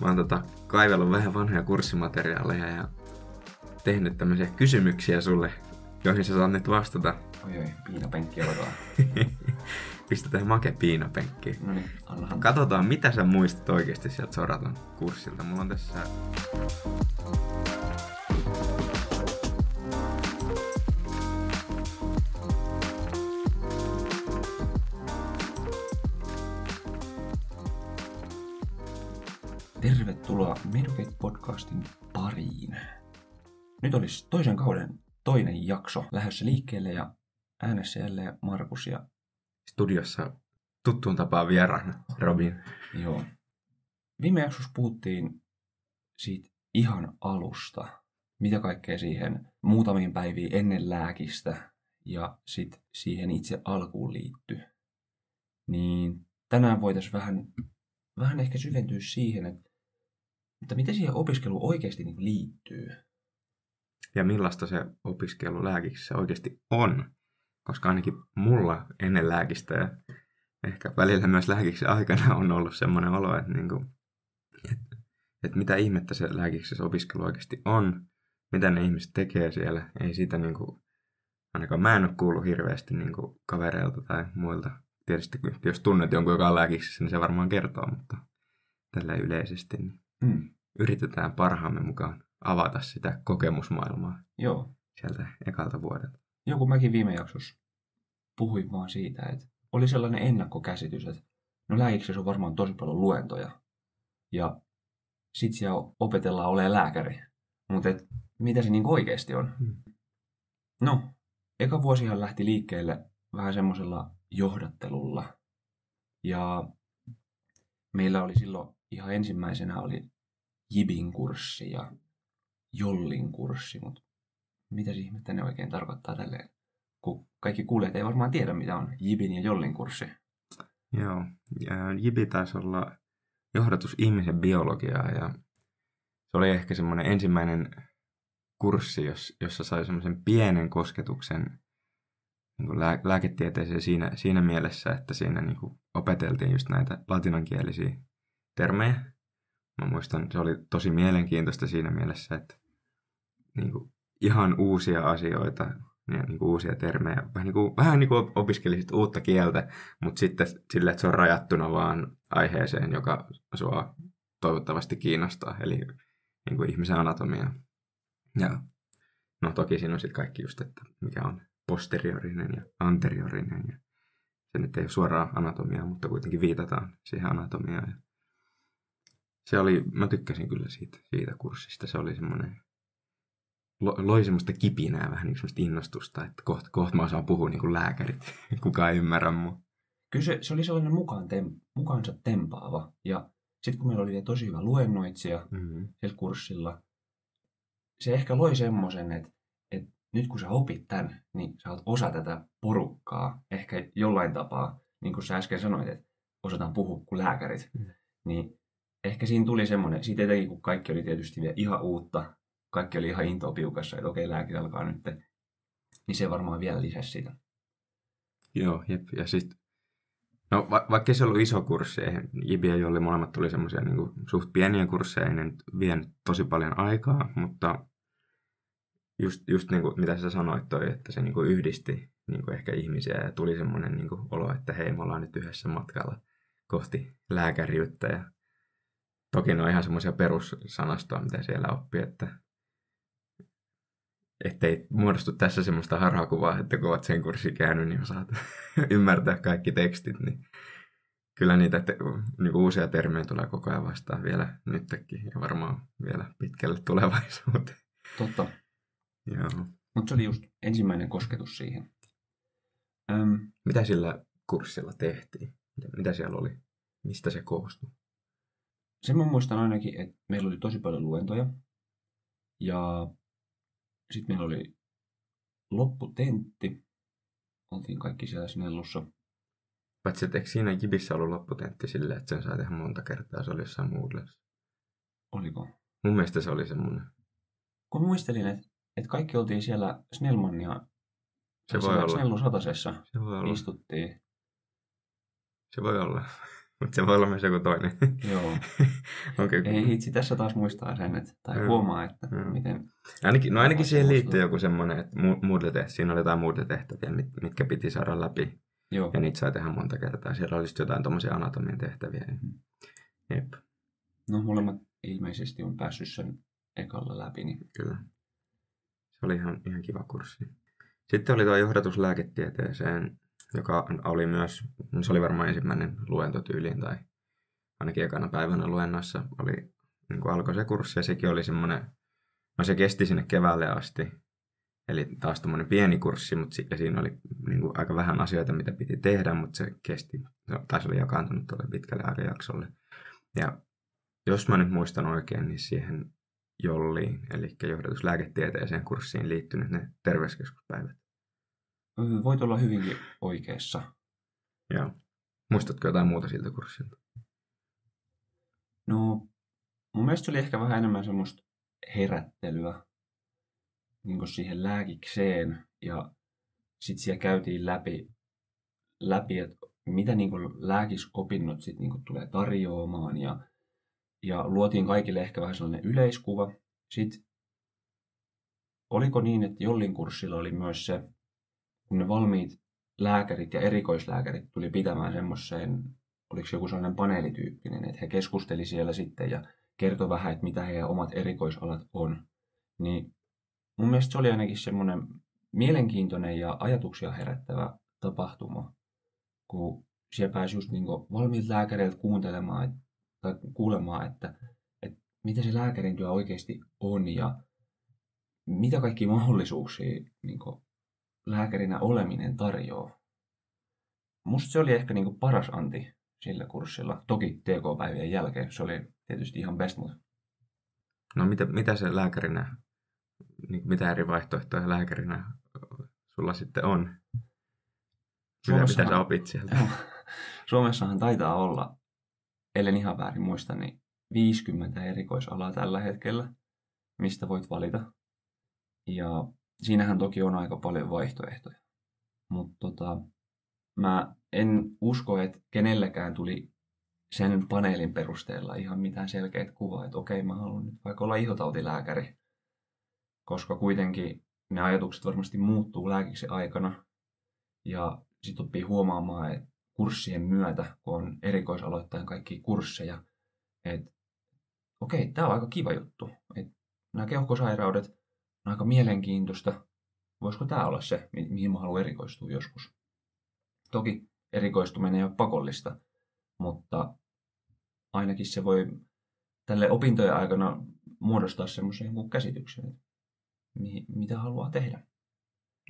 Mä oon tota, kaivellut vähän vanhoja kurssimateriaaleja ja tehnyt tämmöisiä kysymyksiä sulle, joihin sä saat nyt vastata. Oi oi, piinapenkki alkaa. Pistetään make piinapenkki. No niin, annahan. Katsotaan, mitä sä muistat oikeasti sieltä Soraton kurssilta. Mulla on tässä... Medukate-podcastin pariin. Nyt olisi toisen kauden toinen jakso lähdössä liikkeelle ja äänessä jälleen Markus ja studiossa tuttuun tapaan vieraana, Robin. joo. Viime jaksossa puhuttiin siitä ihan alusta, mitä kaikkea siihen muutamiin päiviin ennen lääkistä ja sitten siihen itse alkuun liittyy. Niin tänään voitaisiin vähän, vähän ehkä syventyä siihen, että, että miten siihen opiskeluun oikeasti niin liittyy. Ja millaista se opiskelu lääkiksessä oikeasti on. Koska ainakin mulla ennen lääkistä ja ehkä välillä myös lääkiksen aikana on ollut semmoinen olo, että, niin kuin, että, että mitä ihmettä se lääkiksessä opiskelu oikeasti on, mitä ne ihmiset tekee siellä. Ei siitä niin kuin, ainakaan mä en ole kuullut hirveästi niin kuin kavereilta tai muilta. Tietysti jos tunnet jonkun, joka on lääkiksessä, niin se varmaan kertoo, mutta tällä yleisesti niin Hmm. yritetään parhaamme mukaan avata sitä kokemusmaailmaa Joo. sieltä ekalta vuodelta. Joku mäkin viime jaksossa puhuin vaan siitä, että oli sellainen ennakkokäsitys, että no lääkiksessä on varmaan tosi paljon luentoja. Ja sit siellä opetellaan olemaan lääkäri. Mutta mitä se niin oikeasti on? Hmm. No, eka vuosihan lähti liikkeelle vähän semmoisella johdattelulla. Ja meillä oli silloin ihan ensimmäisenä oli Jibin kurssi ja Jollin kurssi, mutta mitä ihmettä ne oikein tarkoittaa tälleen? Kun kaikki kuulijat ei varmaan tiedä, mitä on Jibin ja Jollin kurssi. Joo, ja Jibi taisi olla johdatus ihmisen biologiaa ja se oli ehkä semmoinen ensimmäinen kurssi, jos, jossa sai semmoisen pienen kosketuksen niin kuin lää, lääketieteeseen siinä, siinä mielessä, että siinä niin kuin opeteltiin just näitä latinankielisiä termejä. Mä muistan, se oli tosi mielenkiintoista siinä mielessä, että niin kuin ihan uusia asioita niin kuin uusia termejä. Vähän niin kuin, vähän niin kuin opiskelisit uutta kieltä, mutta sitten sille, että se on rajattuna vaan aiheeseen, joka sua toivottavasti kiinnostaa, eli niin kuin ihmisen anatomia. Ja no toki siinä on sitten kaikki just, että mikä on posteriorinen ja anteriorinen. Ja se nyt ei ole suoraan anatomiaa, mutta kuitenkin viitataan siihen anatomiaan. Se oli, mä tykkäsin kyllä siitä, siitä kurssista. Se oli semmoinen, loi semmoista kipinää, vähän niin semmoista innostusta, että kohta, kohta mä osaan puhua niin kuin lääkärit. Kukaan ei ymmärrä mua. Kyllä se, se oli sellainen mukaan tem, mukaansa tempaava. Ja sitten kun meillä oli tosi hyvä luennoitsija Mm-hmm. siellä kurssilla, se ehkä loi semmoisen, että, että nyt kun sä opit tämän, niin sä oot osa tätä porukkaa. Ehkä jollain tapaa, niin kuin sä äsken sanoit, että osataan puhua kuin lääkärit. Mm. Niin ehkä siinä tuli semmoinen, siitä etenkin kun kaikki oli tietysti vielä ihan uutta, kaikki oli ihan intoa piukassa, että okei, lääke alkaa nyt, niin se varmaan vielä lisäsi sitä. Joo, jep. Ja sitten, no va- vaikka se ollut iso kurssi, eihän Jibi ja Jolli molemmat tuli semmoisia niin suht pieniä kursseja, ei ne nyt vienyt tosi paljon aikaa, mutta just, just niin kuin, mitä sä sanoit toi, että se niin kuin yhdisti niin kuin ehkä ihmisiä ja tuli semmoinen niin kuin olo, että hei, me ollaan nyt yhdessä matkalla kohti lääkäriyttä ja toki ne on ihan semmoisia perussanastoa, mitä siellä oppii, että ettei muodostu tässä semmoista harhakuvaa, että kun olet sen kurssin käynyt, niin osaat ymmärtää kaikki tekstit, niin kyllä niitä te- niin uusia termejä tulee koko ajan vastaan vielä nytkin ja varmaan vielä pitkälle tulevaisuuteen. Totta. Joo. Mutta se oli just ensimmäinen kosketus siihen. Öm, Mitä sillä kurssilla tehtiin? Mitä- Mitä siellä oli? Mistä se koostui? Sen mä muistan ainakin, että meillä oli tosi paljon luentoja. Ja sitten meillä oli lopputentti. Oltiin kaikki siellä Snellussa. Paitsi, että eikö siinä Jibissä ollut lopputentti silleen, että sen sai tehdä monta kertaa, se oli jossain Moodlessa. Oliko? Mun mielestä se oli semmoinen. Kun muistelin, että, että kaikki oltiin siellä Snellmania Se voi olla. Snellun satasessa Se voi olla. istuttiin. Se voi olla. Mutta se voi olla myös joku toinen. Joo. okay. Ei hitsi, tässä taas muistaa sen, että, tai Joo. huomaa, että Joo. miten... Ainakin, no ainakin siihen liittyy joku semmoinen, että mu- Moodle, siinä oli jotain Moodle-tehtäviä, mit- mitkä piti saada läpi. Joo. Ja niitä sai tehdä monta kertaa. Siellä oli jotain tommosia anatomian tehtäviä. Mm. Jep, No molemmat ilmeisesti on päässyt sen ekalla läpi, niin kyllä. Se oli ihan, ihan kiva kurssi. Sitten oli tuo johdatus lääketieteeseen, joka oli myös, se oli varmaan ensimmäinen luento tyyliin, tai ainakin ekana päivänä luennoissa oli, niin kuin alkoi se kurssi, ja sekin oli semmoinen, no se kesti sinne keväälle asti, eli taas tämmöinen pieni kurssi, mutta ja siinä oli niin kuin aika vähän asioita, mitä piti tehdä, mutta se kesti, tai se oli jakaantunut tuolle pitkälle aikajaksolle. Ja jos mä nyt muistan oikein, niin siihen Jolliin, eli johdatus lääketieteeseen kurssiin liittynyt ne terveyskeskuspäivät. Ö, voit olla hyvinkin oikeassa. Joo. Muistatko jotain muuta siltä kurssilta? No, mun mielestä se oli ehkä vähän enemmän semmoista herättelyä niin siihen lääkikseen. Ja sitten siellä käytiin läpi, läpi että mitä niin lääkisopinnot sit niin tulee tarjoamaan. Ja, ja luotiin kaikille ehkä vähän sellainen yleiskuva. Sitten oliko niin, että Jollin kurssilla oli myös se, kun ne valmiit lääkärit ja erikoislääkärit tuli pitämään semmoiseen, oliko joku sellainen paneelityyppinen, että he keskusteli siellä sitten ja kertoi vähän, että mitä heidän omat erikoisalat on. Niin mun mielestä se oli ainakin semmoinen mielenkiintoinen ja ajatuksia herättävä tapahtuma, kun siellä pääsi just niin valmiit lääkäreiltä kuuntelemaan tai kuulemaan, että, että mitä se lääkärin työ oikeasti on ja mitä kaikki mahdollisuuksia niin lääkärinä oleminen tarjoaa. Musta se oli ehkä niin paras anti sillä kurssilla. Toki TK-päivien jälkeen se oli tietysti ihan best, mutta No mitä, mitä se lääkärinä, niin mitä eri vaihtoehtoja lääkärinä sulla sitten on? Mitä, mitä sä opit sieltä? Suomessahan taitaa olla, ellen ihan väärin muista, niin 50 erikoisalaa tällä hetkellä, mistä voit valita. Ja siinähän toki on aika paljon vaihtoehtoja. Mutta tota, mä en usko, että kenelläkään tuli sen paneelin perusteella ihan mitään selkeät kuvaa, että okei, mä haluan nyt vaikka olla ihotautilääkäri. Koska kuitenkin ne ajatukset varmasti muuttuu lääkiksen aikana. Ja sitten oppii huomaamaan, että kurssien myötä, kun on erikoisaloittain kaikki kursseja, että okei, tämä on aika kiva juttu. Että nämä keuhkosairaudet aika mielenkiintoista. Voisiko tämä olla se, mi- mihin mä haluan erikoistua joskus? Toki erikoistuminen ei ole pakollista, mutta ainakin se voi tälle opintojen aikana muodostaa semmoisen käsityksen, mihin, mitä haluaa tehdä.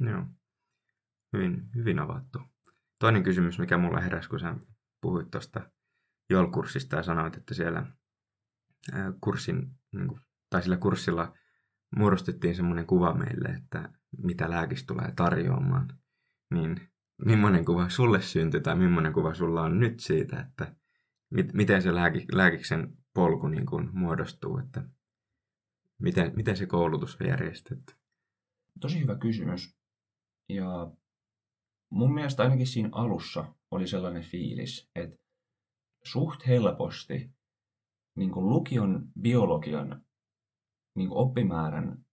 Joo. Hyvin, hyvin avattu. Toinen kysymys, mikä mulla heräsi, kun sä puhuit tuosta JOL-kurssista ja sanoit, että siellä kurssin, niin tai sillä kurssilla muodostettiin semmoinen kuva meille, että mitä lääkis tulee tarjoamaan. Niin millainen kuva sulle syntyi tai millainen kuva sulla on nyt siitä, että mit, miten se lääki, lääkiksen polku niin kuin muodostuu, että miten, miten se koulutus on järjestetty? Tosi hyvä kysymys. Ja mun mielestä ainakin siinä alussa oli sellainen fiilis, että suht helposti niin kuin lukion biologian niin kuin oppimäärän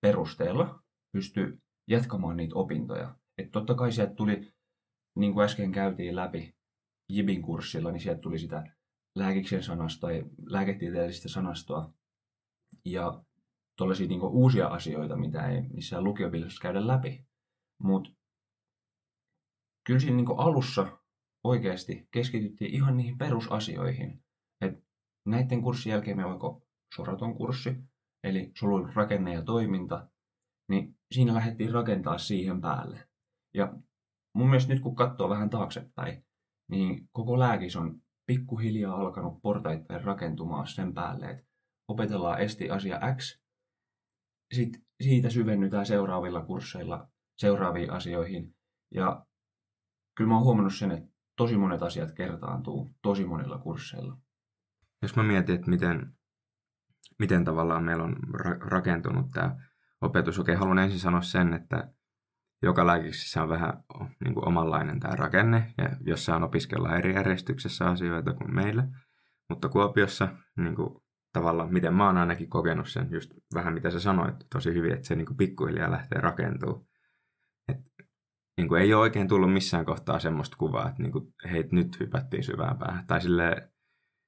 perusteella pystyi jatkamaan niitä opintoja. Että totta kai sieltä tuli, niin kuin äsken käytiin läpi Jibin kurssilla, niin sieltä tuli sitä lääkiksen sanastoa ja lääketieteellistä sanastoa ja tuollaisia niin uusia asioita, mitä ei missään lukiopilossa käydä läpi. Mutta kyllä siinä niin alussa oikeasti keskityttiin ihan niihin perusasioihin. Et näiden kurssien jälkeen me oliko soraton kurssi, eli solun rakenne ja toiminta, niin siinä lähdettiin rakentaa siihen päälle. Ja mun mielestä nyt kun katsoo vähän taaksepäin, niin koko lääkis on pikkuhiljaa alkanut portaittain rakentumaan sen päälle, että opetellaan esti asia X, sitten siitä syvennytään seuraavilla kursseilla seuraaviin asioihin. Ja kyllä mä oon huomannut sen, että tosi monet asiat kertaantuu tosi monilla kursseilla. Jos mä mietin, että miten, miten tavallaan meillä on ra- rakentunut tämä opetus. Okei, haluan ensin sanoa sen, että joka lääkiksessä on vähän niin kuin omanlainen tämä rakenne, ja jossain opiskellaan eri järjestyksessä asioita kuin meillä. Mutta Kuopiossa niin kuin, tavallaan, miten mä oon ainakin kokenut sen, just vähän mitä sä sanoit tosi hyvin, että se niin kuin pikkuhiljaa lähtee rakentuu. Et, niin kuin ei ole oikein tullut missään kohtaa semmoista kuvaa, että niin kuin, hei, nyt hypättiin syvään päähän. Tai silleen,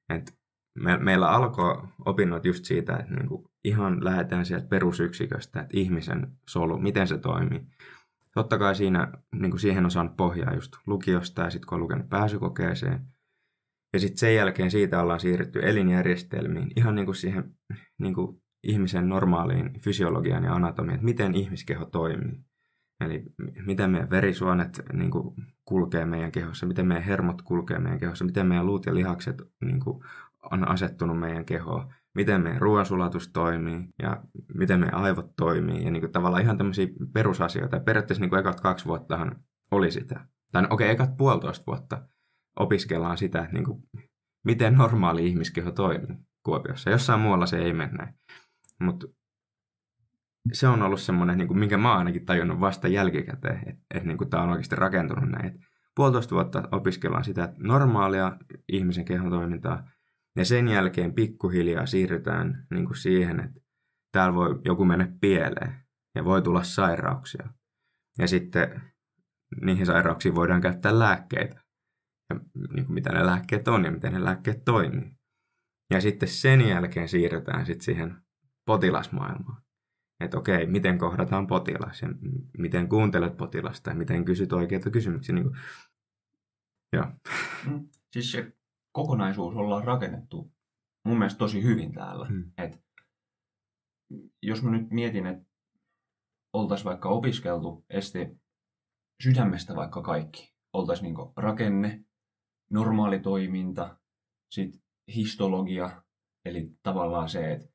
että me, meillä alkoi opinnot just siitä, että niin kuin ihan lähdetään sieltä perusyksiköstä, että ihmisen solu, miten se toimii. Totta kai siinä, niin kuin siihen on saanut pohjaa just lukiosta ja sitten kun on lukenut pääsykokeeseen. Ja sitten sen jälkeen siitä ollaan siirrytty elinjärjestelmiin, ihan niin kuin siihen niin kuin ihmisen normaaliin fysiologiaan ja anatomiaan, että miten ihmiskeho toimii. Eli miten meidän verisuonet niin kuin, kulkee meidän kehossa, miten meidän hermot kulkee meidän kehossa, miten meidän luut ja lihakset niin kuin, on asettunut meidän kehoon, miten meidän ruoansulatus toimii ja miten meidän aivot toimii. Ja niin kuin, tavallaan ihan tämmöisiä perusasioita. Ja periaatteessa niin kuin ekat kaksi vuottahan oli sitä. Tai no, okei, okay, ekat puolitoista vuotta opiskellaan sitä, että niin kuin, miten normaali ihmiskeho toimii Kuopiossa. Jossain muualla se ei mene Mutta se on ollut semmoinen, niin minkä mä oon ainakin tajunnut vasta jälkikäteen, että, että niin tämä on oikeasti rakentunut näin. Puolitoista vuotta opiskellaan sitä normaalia ihmisen kehon toimintaa, ja sen jälkeen pikkuhiljaa siirrytään niin kuin siihen, että täällä voi joku mennä pieleen ja voi tulla sairauksia. Ja sitten niihin sairauksiin voidaan käyttää lääkkeitä. Ja niin kuin mitä ne lääkkeet on ja miten ne lääkkeet toimii. Ja sitten sen jälkeen siirrytään sitten siihen potilasmaailmaan. Että okei, miten kohdataan potilas ja miten kuuntelet potilasta ja miten kysyt oikeita kysymyksiä. Niin kuin... Joo. Mm, siis se kokonaisuus ollaan rakennettu mun mielestä tosi hyvin täällä. Hmm. Et jos mä nyt mietin, että oltaisiin vaikka opiskeltu esti sydämestä vaikka kaikki. Oltaisiin niin rakenne, normaali toiminta, sitten histologia, eli tavallaan se, että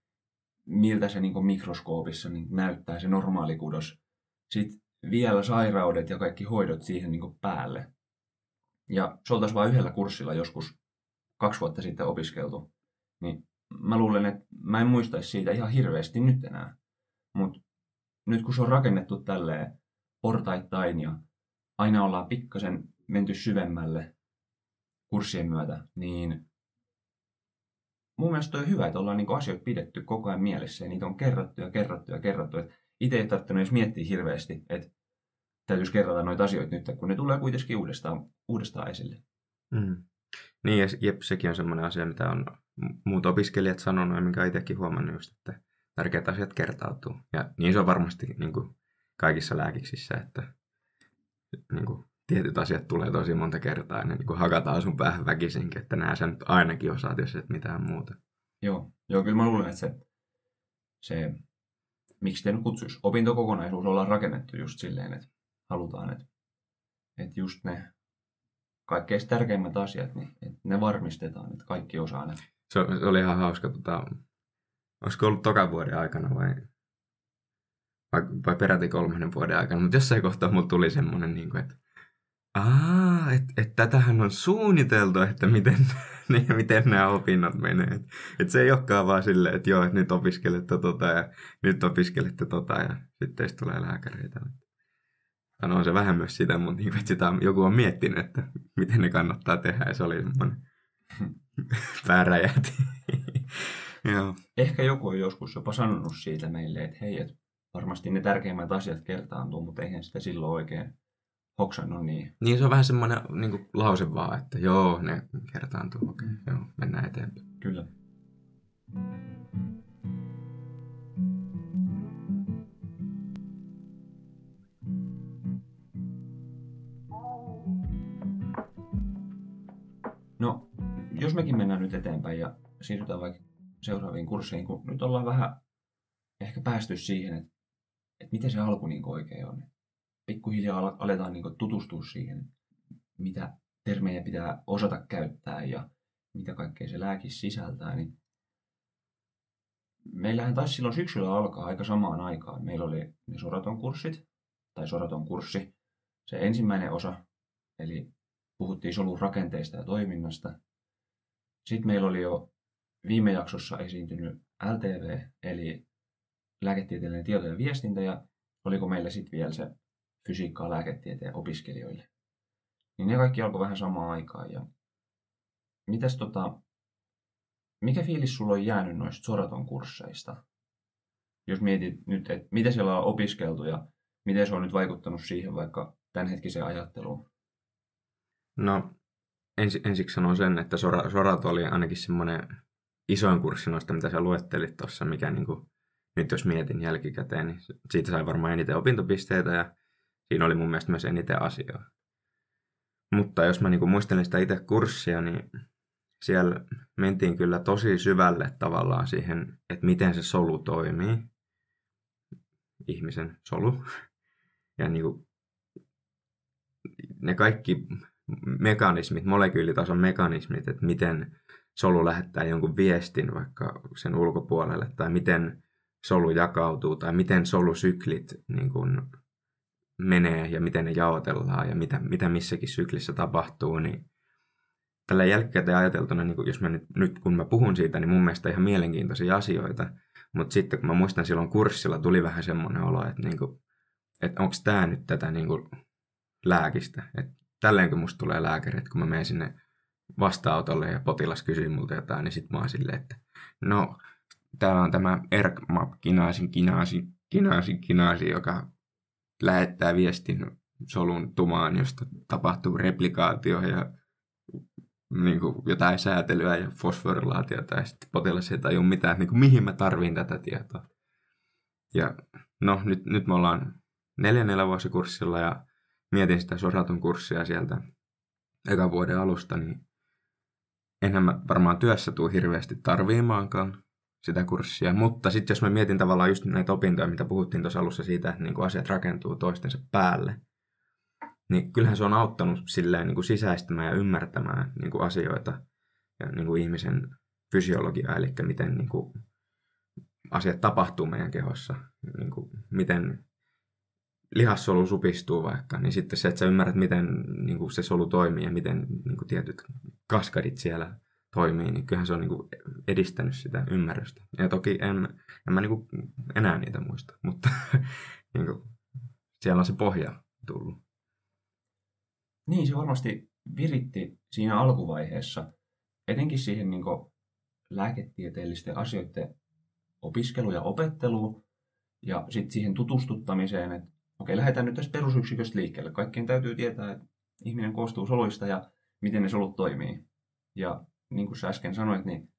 miltä se niin mikroskoopissa niin näyttää se normaali kudos. Sitten vielä sairaudet ja kaikki hoidot siihen niin päälle. Ja se oltaisiin vain yhdellä kurssilla joskus kaksi vuotta sitten opiskeltu, niin mä luulen, että mä en muistaisi siitä ihan hirveästi nyt enää. Mutta nyt kun se on rakennettu tälleen portaittain ja aina ollaan pikkasen menty syvemmälle kurssien myötä, niin mun mielestä on hyvä, että ollaan niinku asioita pidetty koko ajan mielessä ja niitä on kerrattu ja kerrattu ja kerrattu. itse ei tarvinnut edes miettiä hirveästi, että täytyisi kerrata noita asioita nyt, kun ne tulee kuitenkin uudestaan, uudestaan esille. Mm. Niin, ja jep, sekin on semmoinen asia, mitä on muut opiskelijat sanonut ja minkä itsekin huomannut just, että tärkeät asiat kertautuu. Ja niin se on varmasti niin kuin kaikissa lääkiksissä, että niin kuin, tietyt asiat tulee tosi monta kertaa ja ne niin kuin hakataan sun päähän väkisinkin, että nää sä nyt ainakin osaat, jos et mitään muuta. Joo, Joo kyllä mä luulen, että se, se miksi te nyt opintokokonaisuus ollaan rakennettu just silleen, että halutaan, että, että just ne kaikkein tärkeimmät asiat, niin että ne varmistetaan, että kaikki osaa ne. Se, oli ihan hauska. Tota, olisiko ollut toka vuoden aikana vai, vai, vai peräti kolmannen vuoden aikana, mutta jossain kohtaa mulla tuli semmoinen, niin kuin, että Aa, että et tätähän on suunniteltu, että miten, niin, miten nämä opinnot menee. Että et se ei olekaan vaan silleen, että joo, että nyt opiskelette tota ja nyt opiskelette tota ja sitten teistä tulee lääkäreitä. No on se vähän myös sitä, mutta niin, että sitä joku on miettinyt, että miten ne kannattaa tehdä, ja se oli semmoinen pääräjähti. Joo. Ehkä joku on joskus jopa sanonut siitä meille, että hei, että varmasti ne tärkeimmät asiat kertaantuu, mutta eihän sitä silloin oikein hoksannut niin. Niin, se on vähän semmoinen niin lause vaan, että joo, ne kertaantuu, okei, okay, joo, mennään eteenpäin. Kyllä. No, jos mekin mennään nyt eteenpäin ja siirrytään vaikka seuraaviin kursseihin, kun nyt ollaan vähän ehkä päästy siihen, että, että miten se alku niin oikein on. Pikkuhiljaa aletaan niin tutustua siihen, mitä termejä pitää osata käyttää ja mitä kaikkea se lääke sisältää. Niin meillähän taisi silloin syksyllä alkaa aika samaan aikaan. Meillä oli ne soraton kurssit, tai soraton kurssi, se ensimmäinen osa, eli puhuttiin solun rakenteista ja toiminnasta. Sitten meillä oli jo viime jaksossa esiintynyt LTV, eli lääketieteellinen tieto ja viestintä, ja oliko meillä sitten vielä se fysiikkaa lääketieteen opiskelijoille. Niin ne kaikki alkoi vähän samaan aikaan. Ja mitäs tota, mikä fiilis sulla on jäänyt noista Soraton kursseista? Jos mietit nyt, että mitä siellä on opiskeltu ja miten se on nyt vaikuttanut siihen vaikka tämänhetkiseen ajatteluun? No, ensi, ensiksi sanon sen, että Sora, Sorat oli ainakin semmoinen isoin kurssi noista, mitä sä luettelit tuossa, mikä niin kuin, nyt jos mietin jälkikäteen, niin siitä sai varmaan eniten opintopisteitä ja siinä oli mun mielestä myös eniten asioita. Mutta jos mä niin kuin muistelen sitä itse kurssia, niin siellä mentiin kyllä tosi syvälle tavallaan siihen, että miten se solu toimii, ihmisen solu. Ja niin kuin, ne kaikki mekanismit, molekyylitason mekanismit, että miten solu lähettää jonkun viestin vaikka sen ulkopuolelle, tai miten solu jakautuu, tai miten solusyklit niin kuin menee ja miten ne jaotellaan ja mitä, mitä missäkin syklissä tapahtuu, niin tällä jälkikäteen ajateltuna, niin kun, jos mä nyt, nyt kun mä puhun siitä, niin mun mielestä ihan mielenkiintoisia asioita, mutta sitten kun mä muistan silloin kurssilla, tuli vähän semmoinen olo, että, niin kuin, että onko tämä nyt tätä niin kuin lääkistä, että tälleenkö musta tulee lääkäri, että kun mä menen sinne vastaanotolle ja potilas kysyy multa jotain, niin sit mä oon silleen, että no, täällä on tämä ERCMAP kinaasin kinaasi, kinaasi, kinaasi, joka lähettää viestin solun tumaan, josta tapahtuu replikaatio ja niin kuin jotain säätelyä ja fosforilaatiota ja sitten potilas ei tajua mitään, että niin kuin, mihin mä tarviin tätä tietoa. Ja no nyt, nyt me ollaan neljännellä vuosikurssilla ja mietin sitä Sosatun kurssia sieltä ekan vuoden alusta, niin enhän mä varmaan työssä tuu hirveästi tarviimaankaan sitä kurssia. Mutta sitten jos mä mietin tavallaan just näitä opintoja, mitä puhuttiin tuossa alussa siitä, että niin asiat rakentuu toistensa päälle, niin kyllähän se on auttanut silleen niin sisäistämään ja ymmärtämään niin asioita ja niin ihmisen fysiologiaa, eli miten niin asiat tapahtuu meidän kehossa, niin miten lihassolu supistuu vaikka, niin sitten se, että sä ymmärrät, miten niin kuin se solu toimii ja miten niin kuin tietyt kaskadit siellä toimii, niin kyllähän se on niin kuin edistänyt sitä ymmärrystä. Ja toki en, en mä niin kuin enää niitä muista, mutta niin kuin, siellä on se pohja tullut. Niin, se varmasti viritti siinä alkuvaiheessa, etenkin siihen niin lääketieteellisten asioiden opiskelu ja opettelu ja sitten siihen tutustuttamiseen, että okei, lähdetään nyt tästä perusyksiköstä liikkeelle. Kaikkien täytyy tietää, että ihminen koostuu soluista ja miten ne solut toimii. Ja niin kuin sä äsken sanoit, niin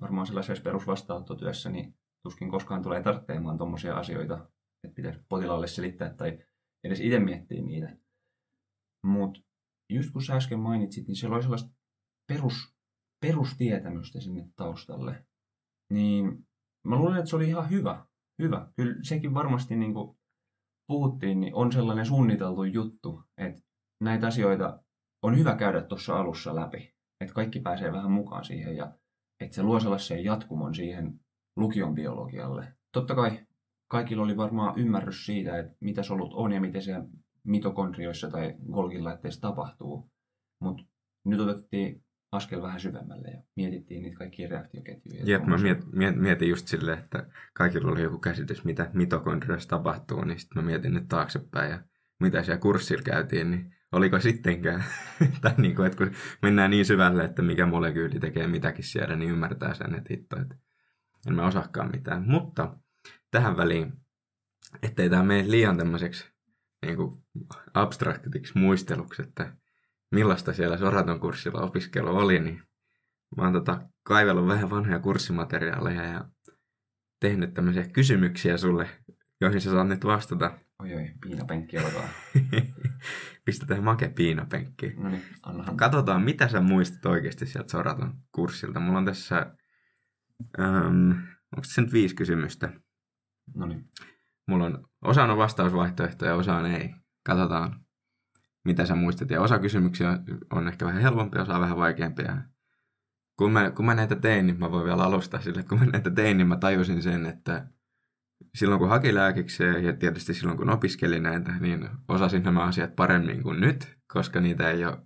varmaan sellaisessa perusvastaanottotyössä niin tuskin koskaan tulee tarvitsemaan tuommoisia asioita, että pitäisi potilaalle selittää tai edes itse miettiä niitä. Mutta just kun sä äsken mainitsit, niin siellä oli sellaista perus, perustietämystä sinne taustalle. Niin mä luulen, että se oli ihan hyvä. Hyvä. Kyllä sekin varmasti niin kuin puhuttiin, niin on sellainen suunniteltu juttu, että näitä asioita on hyvä käydä tuossa alussa läpi. Että kaikki pääsee vähän mukaan siihen ja että se luo sellaisen jatkumon siihen lukion biologialle. Totta kai kaikilla oli varmaan ymmärrys siitä, että mitä solut on ja miten se mitokondrioissa tai Golgin laitteissa tapahtuu. Mutta nyt otettiin askel vähän syvemmälle ja mietittiin niitä kaikkia reaktioketjuja. Jep, mä miet, miet, mietin just silleen, että kaikilla oli joku käsitys, mitä mitokondrioissa tapahtuu, niin sitten mä mietin nyt taaksepäin ja mitä siellä kurssilla käytiin, niin oliko sittenkään. tai niin kuin, että kun mennään niin syvälle, että mikä molekyyli tekee mitäkin siellä, niin ymmärtää sen, että hitto, että en mä osaakaan mitään. Mutta tähän väliin, ettei tämä mene liian tämmöiseksi niin kuin abstraktiksi muisteluksi, että millaista siellä Soraton kurssilla opiskelu oli, niin mä oon tota, kaivellut vähän vanhoja kurssimateriaaleja ja tehnyt tämmöisiä kysymyksiä sulle, joihin sä saat nyt vastata. Oi oi, piinapenkki alkaa. Pistetään make piinapenkki. No niin, annahan. Katsotaan, mitä sä muistat oikeasti sieltä Soraton kurssilta. Mulla on tässä, ähm, onko se nyt viisi kysymystä? No niin. Mulla on osa on vastausvaihtoehtoja ja osa on ei. Katsotaan, mitä sä muistat. Ja osa kysymyksiä on ehkä vähän helpompia, osa vähän vaikeampia. Kun mä, kun mä näitä tein, niin mä voin vielä alustaa sille, kun mä näitä tein, niin mä tajusin sen, että silloin kun haki lääkikseen ja tietysti silloin kun opiskelin näitä, niin osasin nämä asiat paremmin kuin nyt, koska niitä ei ole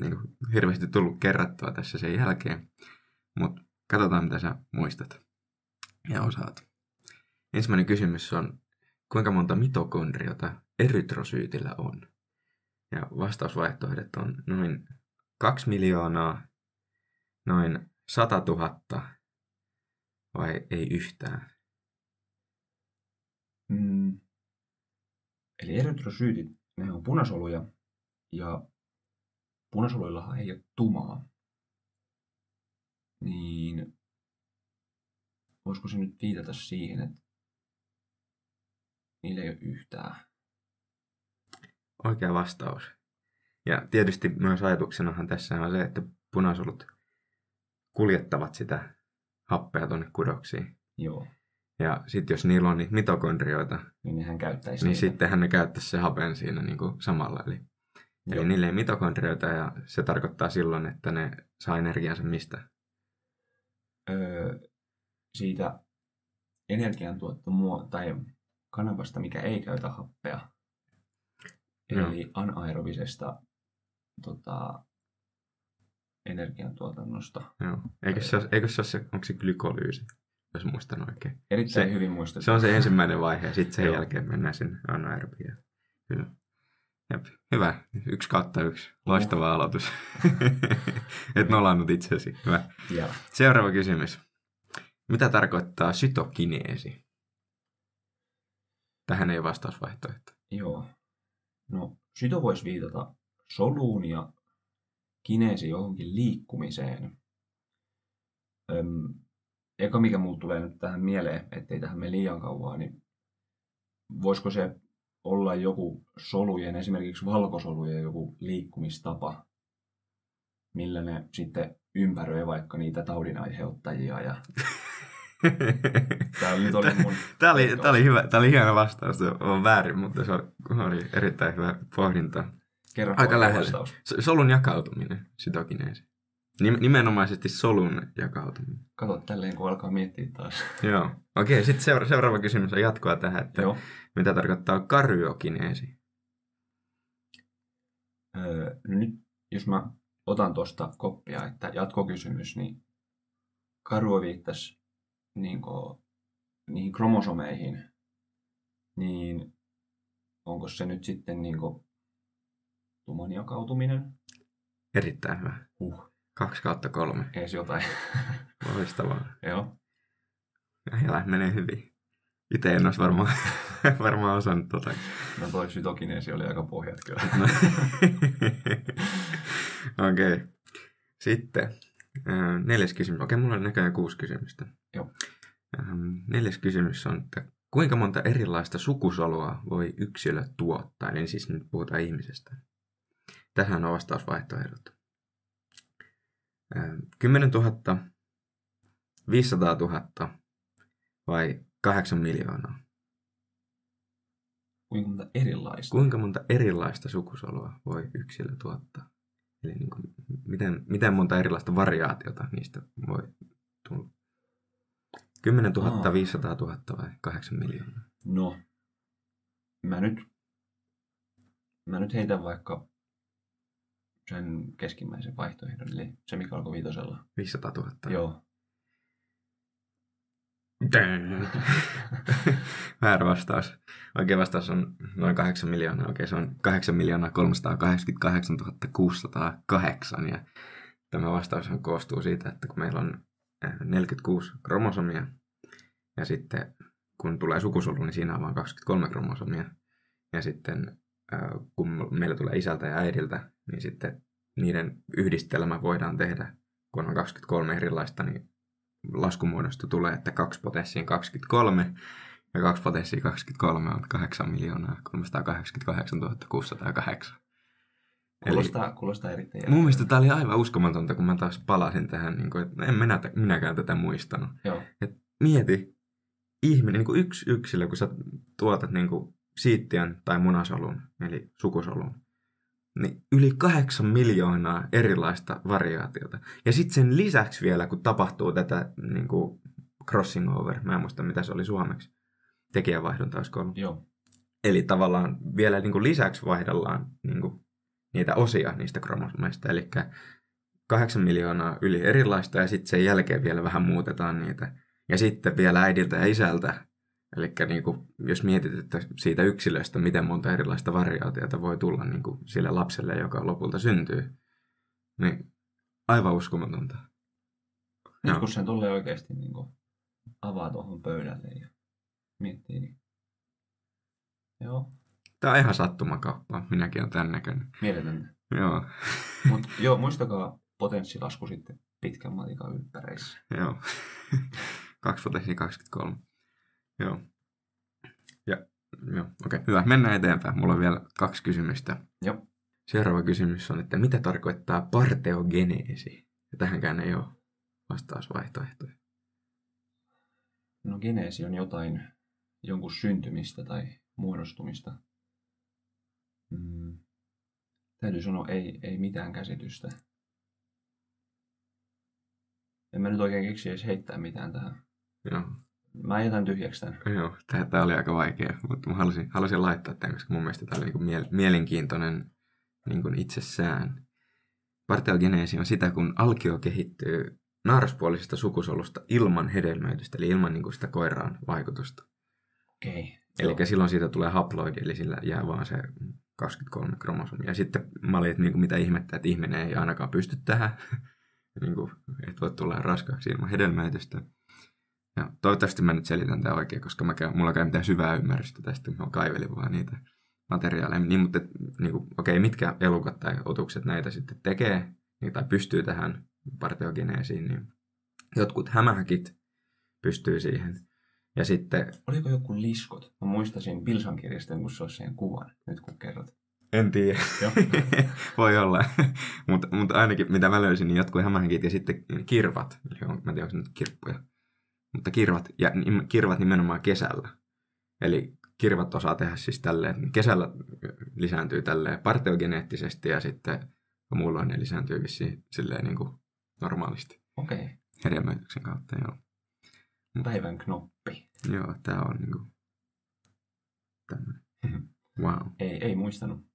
niin kuin, hirveästi tullut kerrattua tässä sen jälkeen. Mutta katsotaan, mitä sä muistat ja osaat. Ensimmäinen kysymys on, kuinka monta mitokondriota erytrosyytillä on? Ja vastausvaihtoehdot on noin 2 miljoonaa, noin 100 000 vai ei yhtään. Mm. Eli erytrosyytit, ne on punasoluja ja punasoluillahan ei ole tumaa. Niin voisiko se nyt viitata siihen, että niillä ei ole yhtään. Oikea vastaus. Ja tietysti myös ajatuksenahan tässä on se, että punasolut kuljettavat sitä happea tuonne kudoksiin. Joo. Ja sitten jos niillä on niitä mitokondrioita, Niin nehän käyttäisi niin niitä. sittenhän ne käyttäisi se hapen siinä niin kuin samalla. Eli, Joo. eli niille ei mitokondrioita ja se tarkoittaa silloin, että ne saa energiansa mistä? öö, siitä energiantuottomuo tai kanavasta, mikä ei käytä happea. Joo. Eli anaerobisesta tota, energiantuotannosta. Joo. Eikö se, ole, eikö se ole se, onko se glykolyysi, jos muistan oikein? Erittäin Se- hyvin muistettu. Se on se ensimmäinen vaihe ja sitten sen Joo. jälkeen mennään sinne anaerobiaan. Kyllä. Jep. Hyvä. Yksi kautta yksi. Loistava aloitus. Et nolannut itsesi. Hyvä. Vielä. Seuraava kysymys. Mitä tarkoittaa sytokineesi? Tähän ei vastausvaihtoehto. Joo. No, syto voisi viitata soluun ja kineesi johonkin liikkumiseen. Öm, eka mikä muut tulee nyt tähän mieleen, ettei tähän mene liian kauan, niin voisiko se olla joku solujen, esimerkiksi valkosolujen joku liikkumistapa, millä ne sitten ympäröi vaikka niitä taudin aiheuttajia. Ja... Tämä nyt oli mun... Tämä oli, tämä oli, hyvä, tämä oli hieno vastaus. Se on väärin, mutta se oli erittäin hyvä pohdinta. Kerro Aika lähellä. vastaus. Solun jakautuminen, sytokineesi. Nim- nimenomaisesti solun jakautuminen. Kato tälleen, kun alkaa miettiä taas. Joo. Okei, sitten seura- seuraava kysymys on jatkoa tähän, että Joo. mitä tarkoittaa karyokineesi? Öö, no nyt, jos mä otan tuosta koppia, että jatkokysymys, niin Karuo viittasi niin niihin kromosomeihin, niin onko se nyt sitten niin tuman jakautuminen? Erittäin hyvä. Huh, Kaksi kautta kolme. ees jotain. Loistavaa. Joo. Ja menee hyvin. Itse en olisi varmaan, varmaan osannut tota. No toi sytokineesi oli aika pohjat kyllä. No. Okei. Okay. Sitten neljäs kysymys. Okei, mulla on näköjään kuusi kysymystä. Joo. Neljäs kysymys on, että kuinka monta erilaista sukusolua voi yksilö tuottaa? Eli siis nyt puhutaan ihmisestä. Tähän on vastausvaihtoehdot. Ähm, 10 000, 500 000 vai 8 miljoonaa? Kuinka monta erilaista? Kuinka monta erilaista sukusolua voi yksilö tuottaa? Eli niin kuin, miten, miten monta erilaista variaatiota niistä voi tulla? 10 000, Aa. 500 000 vai 8 miljoonaa? No, mä nyt, mä nyt heitän vaikka sen keskimmäisen vaihtoehdon, eli se mikä alkoi viitosella. 500 000. Joo. Väärä vastaus. Oikea vastaus on noin 8 miljoonaa. Okei, se on 8 miljoonaa 388 608. Ja tämä vastaus koostuu siitä, että kun meillä on 46 kromosomia ja sitten kun tulee sukusolu, niin siinä on vain 23 kromosomia. Ja sitten kun meillä tulee isältä ja äidiltä, niin sitten niiden yhdistelmä voidaan tehdä, kun on 23 erilaista, niin laskumuodosta tulee, että 2 potenssiin 23 ja 2 potenssiin 23 on 8 miljoonaa 388 608. Kuulostaa, kuulostaa erittäin mun mielestä tämä oli aivan uskomatonta, kun mä taas palasin tähän, niin kuin, että en minä, minäkään tätä muistanut. Joo. Mieti, ihminen, niin kuin yksi yksilö, kun sä tuotat niin kuin siittiön tai munasolun, eli sukusolun, niin yli kahdeksan miljoonaa erilaista variaatiota. Ja sitten sen lisäksi vielä, kun tapahtuu tätä niin kuin crossing over, mä en muista mitä se oli suomeksi, tekijävaihdonta olisiko ollut. Joo. Eli tavallaan vielä niin kuin lisäksi vaihdellaan niin kuin niitä osia niistä kromosomeista, eli kahdeksan miljoonaa yli erilaista ja sitten sen jälkeen vielä vähän muutetaan niitä. Ja sitten vielä äidiltä ja isältä Eli niin kuin, jos mietit, että siitä yksilöstä, miten monta erilaista variaatiota voi tulla niin kuin sille lapselle, joka lopulta syntyy, niin aivan uskomatonta. Nyt kun sen tulee oikeasti niin kuin avaa tuohon pöydälle ja miettii, niin joo, Tämä on ihan sattumakauppaa. Minäkin olen tämän näköinen. mieletöntä. Joo, Mutta joo, muistakaa potenssilasku sitten pitkän matikan ympäreissä. joo. 2 potenssiin 23. Joo. Ja, joo, okei, hyvä. Mennään eteenpäin. Mulla on vielä kaksi kysymystä. Joo. Seuraava kysymys on, että mitä tarkoittaa parteogeneesi? Ja tähänkään ei ole vastausvaihtoehtoja. No geneesi on jotain, jonkun syntymistä tai muodostumista. Mm. Täytyy sanoa, ei, ei mitään käsitystä. En mä nyt oikein keksi edes heittää mitään tähän. Joo, Mä jätän tyhjäksi tämän. joo tämä, tämä oli aika vaikea, mutta mä halusin, halusin laittaa tämän, koska mun mielestä tämä oli niin miel, mielenkiintoinen niin kuin itsessään. Parteogeneesi on sitä, kun alkio kehittyy naaraspuolisesta sukusolusta ilman hedelmöitystä, eli ilman niin kuin sitä koiraan vaikutusta. Okei. Eli silloin siitä tulee haploidi, eli sillä jää vaan se 23 kromosomia. Ja sitten mä olin, että niin kuin mitä ihmettä, että ihminen ei ainakaan pysty tähän. niin kuin, et voi tulla raskaaksi ilman hedelmöitystä. Ja toivottavasti mä nyt selitän tämä oikein, koska mä käyn, mulla ole mitään syvää ymmärrystä tästä. Mä kaivelin vaan niitä materiaaleja. Niin, mutta niin kuin, okei, mitkä elukat tai otukset näitä sitten tekee niin, tai pystyy tähän parteogeneesiin, niin jotkut hämähäkit pystyy siihen. Ja sitten Oliko joku liskot? Mä muistasin Pilsan kirjasta kun se olisi sen kuvan, nyt kun kerrot. En tiedä. Joo. Voi olla. mutta mut ainakin mitä mä löysin, niin jotkut hämähäkit ja sitten kirvat. Eli on, mä en tiedä, onko nyt kirppuja. Mutta kirvat, ja kirvat nimenomaan kesällä. Eli kirvat osaa tehdä siis tälleen, kesällä lisääntyy tälleen parteogeneettisesti ja sitten muulloin ne lisääntyy vissiin silleen niin kuin normaalisti Okei. hedelmöityksen kautta. Joo, Päivän knoppi. joo tää on niin kuin tämmöinen. Wow. Ei, ei muistanut.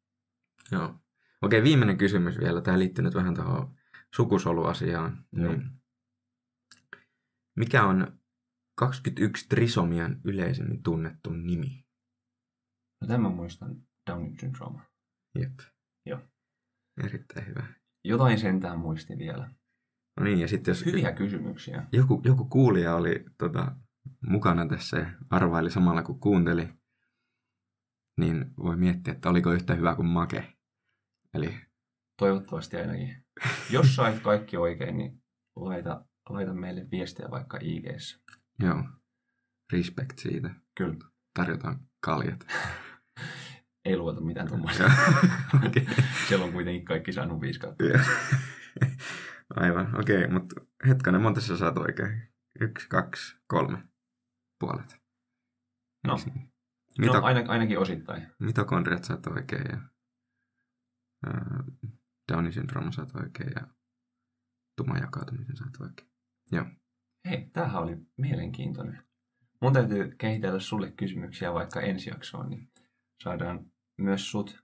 Joo. Okei, viimeinen kysymys vielä. Tämä liittyy nyt vähän tuohon sukusoluasiaan. Joo. Niin. Mikä on 21 trisomian yleisemmin tunnettu nimi? No tämän muistan Downing syndrooma. Jep. Joo. Erittäin hyvä. Jotain sentään muistin vielä. No niin, ja sitten jos Hyviä kysymyksiä. joku, joku kuulija oli tota, mukana tässä ja arvaili samalla kun kuunteli, niin voi miettiä, että oliko yhtä hyvä kuin make. Eli Toivottavasti ainakin. Jos sait kaikki oikein, niin laita, laita meille viestiä vaikka ig joo, respect siitä. Kyllä. Tarjotaan kaljat. Ei luota mitään tuommoista. Okei. Siellä on kuitenkin kaikki saanut viisi. Aivan, okei, okay, mutta hetkonen, monta sä saat oikein? Yksi, kaksi, kolme puolet. No, Mito, no aina, ainakin osittain. mitokondriat saat oikein ja Downin syndrooma saat oikein ja tuman jakautumisen saat oikein. Joo, Hei, tämähän oli mielenkiintoinen. Mun täytyy kehitellä sulle kysymyksiä vaikka ensi jaksoon, niin saadaan myös sut,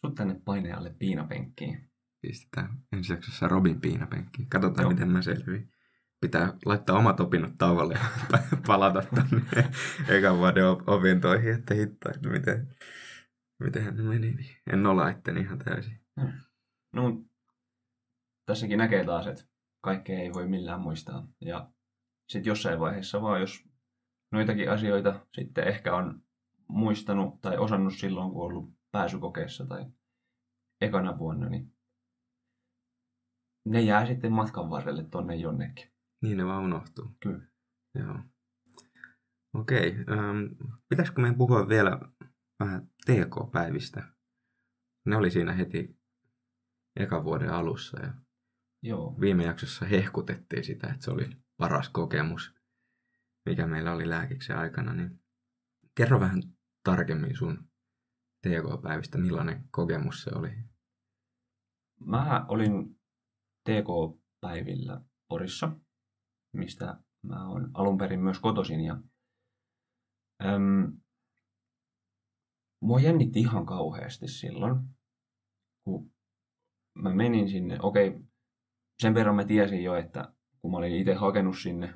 sut tänne painajalle piinapenkkiin. pistetään ensi jaksossa Robin piinapenkkiin. Katsotaan, Joo. miten mä selviin. Pitää laittaa omat opinnot tauolle ja palata tonne ekan vuoden op- opintoihin, että hittaa, että miten, mitenhän ne meni. Niin en nola itteni ihan täysin. No, mut tässäkin näkee taas, että kaikkea ei voi millään muistaa. Ja sitten jossain vaiheessa vaan, jos noitakin asioita sitten ehkä on muistanut tai osannut silloin, kun on ollut pääsykokeessa tai ekana vuonna, niin ne jää sitten matkan varrelle tonne jonnekin. Niin ne vaan unohtuu. Kyllä. Joo. Okei. Ähm, pitäisikö meidän puhua vielä vähän TK-päivistä? Ne oli siinä heti ekan vuoden alussa ja Joo. viime jaksossa hehkutettiin sitä, että se oli paras kokemus, mikä meillä oli lääkiksen aikana. Niin kerro vähän tarkemmin sun TK-päivistä, millainen kokemus se oli. Mä olin TK-päivillä Porissa, mistä mä oon alun perin myös kotoisin. Ja, äm, mua jännitti ihan kauheasti silloin, kun mä menin sinne. Okei, sen verran mä tiesin jo, että kun mä olin itse hakenut sinne,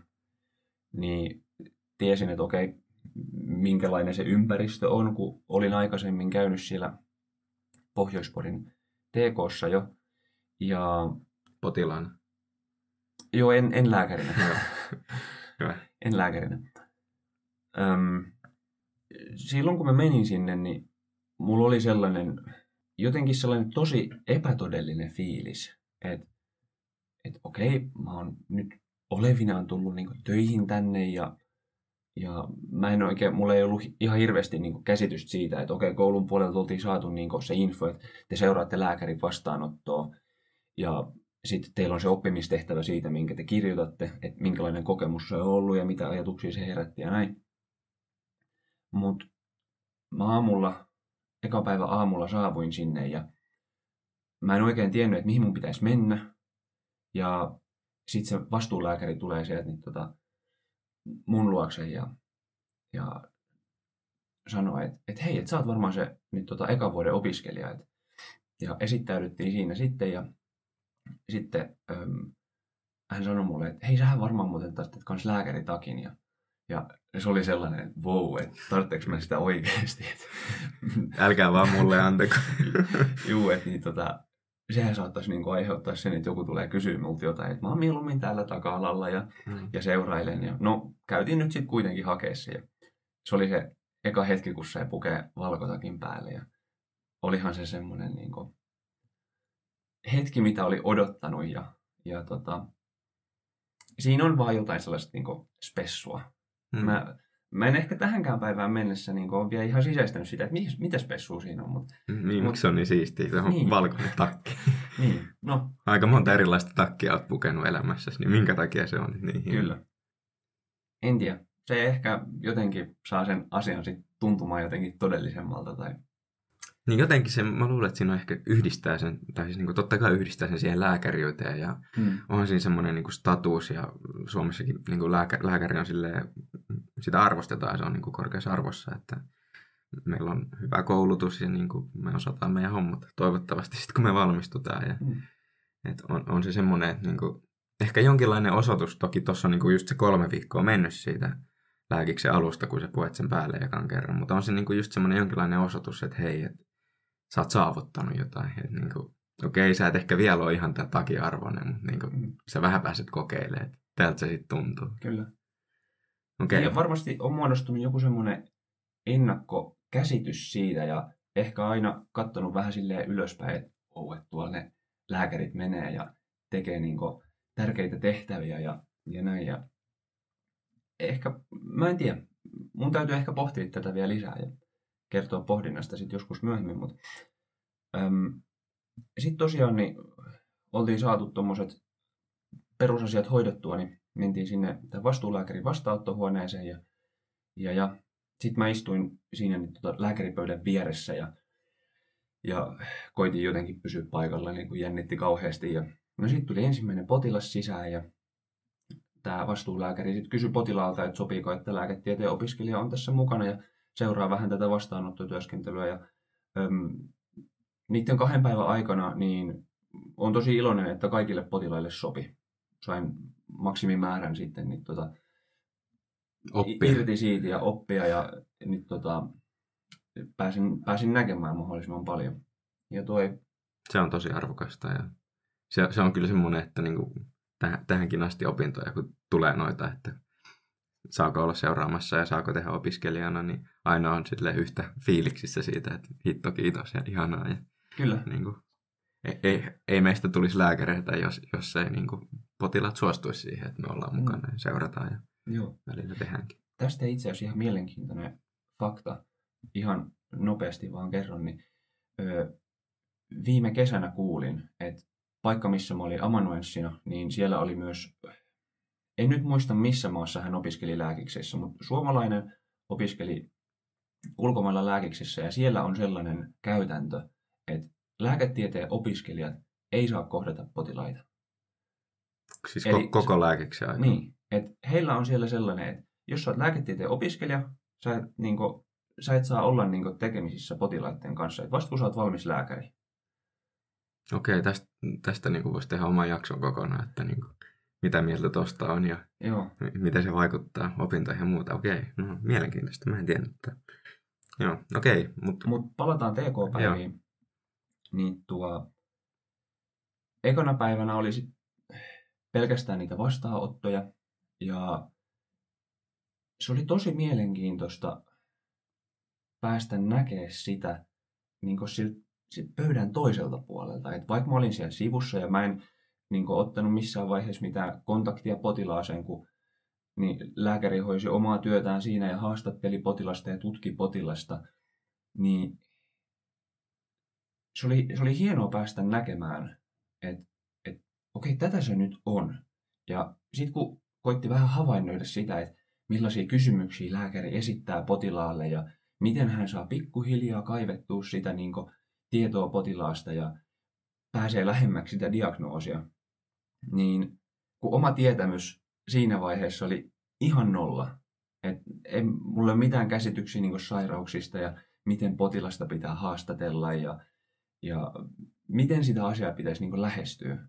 niin tiesin, että okei, minkälainen se ympäristö on, kun olin aikaisemmin käynyt siellä Pohjoispodin TKssa jo. Ja Potilaana. Joo, en, en lääkärinä. Hyvä. en lääkärinä. Öm, silloin kun mä menin sinne, niin mulla oli sellainen, jotenkin sellainen tosi epätodellinen fiilis, että et okei, mä oon nyt olevinaan tullut niinku töihin tänne ja, ja mä en oikein, mulla ei ollut ihan hirveästi niinku käsitystä siitä, että okei, koulun puolelta oltiin saatu niinku se info, että te seuraatte lääkärin vastaanottoa ja sitten teillä on se oppimistehtävä siitä, minkä te kirjoitatte, että minkälainen kokemus se on ollut ja mitä ajatuksia se herätti ja näin. Mutta aamulla, eka päivä aamulla saavuin sinne ja mä en oikein tiennyt, että mihin mun pitäisi mennä. Ja sitten se vastuulääkäri tulee sieltä niin tota, mun luokse ja, ja sanoo, että, että hei, että sä oot varmaan se nyt tota, eka vuoden opiskelija. Et, ja esittäydyttiin siinä sitten ja sitten äm, hän sanoi mulle, että hei, sähän varmaan muuten tarvitset kans lääkäritakin. Ja, ja se oli sellainen, että wow, että tarvitseeko mä sitä oikeasti. Älkää vaan mulle antako. juu, että niin, tota, sehän saattaisi niin kuin aiheuttaa sen, että joku tulee kysyä multa jotain, että mä oon mieluummin täällä taka-alalla ja, Mm. ja seurailen. Ja, no, käytiin nyt sitten kuitenkin hakea se. Ja se oli se eka hetki, kun se pukee valkotakin päälle. Ja olihan se semmoinen niin kuin, hetki, mitä oli odottanut. Ja, ja tota, siinä on vaan jotain sellaista niin kuin, spessua. Mm. Mä, mä en ehkä tähänkään päivään mennessä niin kuin, ole vielä ihan sisäistänyt sitä, että mi, mitä spessua siinä on. Mutta, Niin, miksi se on niin siistiä? Se on Niin. valkoinen takki. niin, no, Aika monta erilaista takkia olet pukenut elämässäsi, niin minkä takia se on niin hieno? Kyllä. En tiedä. Se ehkä jotenkin saa sen asian sit tuntumaan jotenkin todellisemmalta. Tai... Niin jotenkin se, mä luulen, että siinä on ehkä yhdistää sen, tai siis niin kuin totta kai yhdistää sen siihen lääkäriyteen ja Hmm. onhan siinä semmoinen niin kuin status ja Suomessakin niin kuin lääkä, lääkäri on silleen, sitä arvostetaan ja se on niin kuin korkeassa arvossa, että meillä on hyvä koulutus ja niin kuin me osataan meidän hommat toivottavasti sitten kun me valmistutaan ja Hmm. et on, on se semmoinen, että niin kuin, ehkä jonkinlainen osoitus, toki tuossa on niin kuin just se kolme viikkoa mennyt siitä lääkiksen alusta, kun sä puet sen päälle ekan kerran, mutta on se niin kuin just semmoinen jonkinlainen osoitus, että hei, että sä oot saavuttanut jotain, niin kuin, okei, sä et ehkä vielä ole ihan tämän takia-arvoinen, mutta niin kuin, Hmm. sä vähän pääset kokeilemaan, että tältä se sitten tuntuu. Kyllä. Okei, Ja varmasti on muodostunut joku semmoinen ennakkokäsitys siitä ja ehkä aina katsonut vähän silleen ylöspäin, että, oh, että tuolla ne lääkärit menee ja tekee niin tärkeitä tehtäviä ja, ja näin. Ja ehkä, mä en tiedä, mun täytyy ehkä pohtia tätä vielä lisää ja kertoa pohdinnasta sitten joskus myöhemmin, mutta sitten tosiaan niin oltiin saatu tuommoiset perusasiat hoidettua, niin mentiin sinne tämän vastuulääkärin vastaanottohuoneeseen ja, ja, ja sitten mä istuin siinä niin tota lääkäripöydän vieressä ja, ja koitin jotenkin pysyä paikalla, niin kuin jännitti kauheasti. Ja, no sitten tuli ensimmäinen potilas sisään ja tämä vastuulääkäri sitten kysyi potilaalta, että sopiiko, että lääketieteen opiskelija on tässä mukana ja seuraa vähän tätä vastaanottotyöskentelyä. Ja, äm, niiden kahden päivän aikana niin on tosi iloinen, että kaikille potilaille sopi. Sain maksimimäärän sitten niin tota, Oppia. irti siitä ja oppia ja nyt tota, pääsin, pääsin näkemään mahdollisimman paljon. Ja toi, se on tosi arvokasta ja se, se on kyllä semmoinen, että niin kuin täh, tähänkin asti opintoja, kun tulee noita, että saako olla seuraamassa ja saako tehdä opiskelijana, niin aina on sille yhtä fiiliksissä siitä, että hitto kiitos ja ihanaa. Ja, kyllä, niin kuin, ei, ei, ei, meistä tulisi lääkäreitä, jos, jos ei niin kuin, potilaat suostuisi siihen, että me ollaan mukana ja seurataan ja joo. välillä tehdäänkin. Tästä itse asiassa ihan mielenkiintoinen fakta. Ihan nopeasti vaan kerron, niin öö, viime kesänä kuulin, että paikka missä mä olin amanuenssina, niin siellä oli myös, en nyt muista missä maassa hän opiskeli lääkiksessä, mutta suomalainen opiskeli ulkomailla lääkiksessä ja siellä on sellainen käytäntö, että lääketieteen opiskelijat ei saa kohdata potilaita. Siis Eli ko- koko lääkiksen aika. Niin, että heillä on siellä sellainen, että jos sä oot lääketieteen opiskelija, sä et, niinku, sä et saa olla niinku, tekemisissä potilaiden kanssa, että vasta kun sä oot valmis lääkäri. Okei, tästä, tästä niin kuin voisi tehdä oman jakson kokonaan, että niin kuin, mitä mieltä tosta on ja Joo. miten se vaikuttaa opintoihin ja muuta. Okei, no mielenkiintoista, mä en tiennyt. Että... Joo, okei, mutta Mutta palataan TK-päiviin. Niin tuo, ekana päivänä oli sit pelkästään niitä vastaanottoja. Ja se oli tosi mielenkiintoista päästä näkemään sitä niin silt, sit pöydän toiselta puolelta. Et vaikka mä olin siellä sivussa ja mä en niin ottanut missään vaiheessa mitään kontaktia potilaaseen, kun niin lääkäri hoisi omaa työtään siinä ja haastatteli potilasta ja tutki potilasta, niin se oli, se oli hienoa päästä näkemään, että et, okei, tätä se nyt on. Ja sitten kun koitti vähän havainnoida sitä, että millaisia kysymyksiä lääkäri esittää potilaalle ja miten hän saa pikkuhiljaa kaivettua sitä niin tietoa potilaasta ja pääsee lähemmäksi sitä diagnoosia, niin kun oma tietämys siinä vaiheessa oli ihan nolla, et ei mulla ole mitään käsityksiä niin sairauksista ja miten potilasta pitää haastatella ja, ja miten sitä asiaa pitäisi niin lähestyä,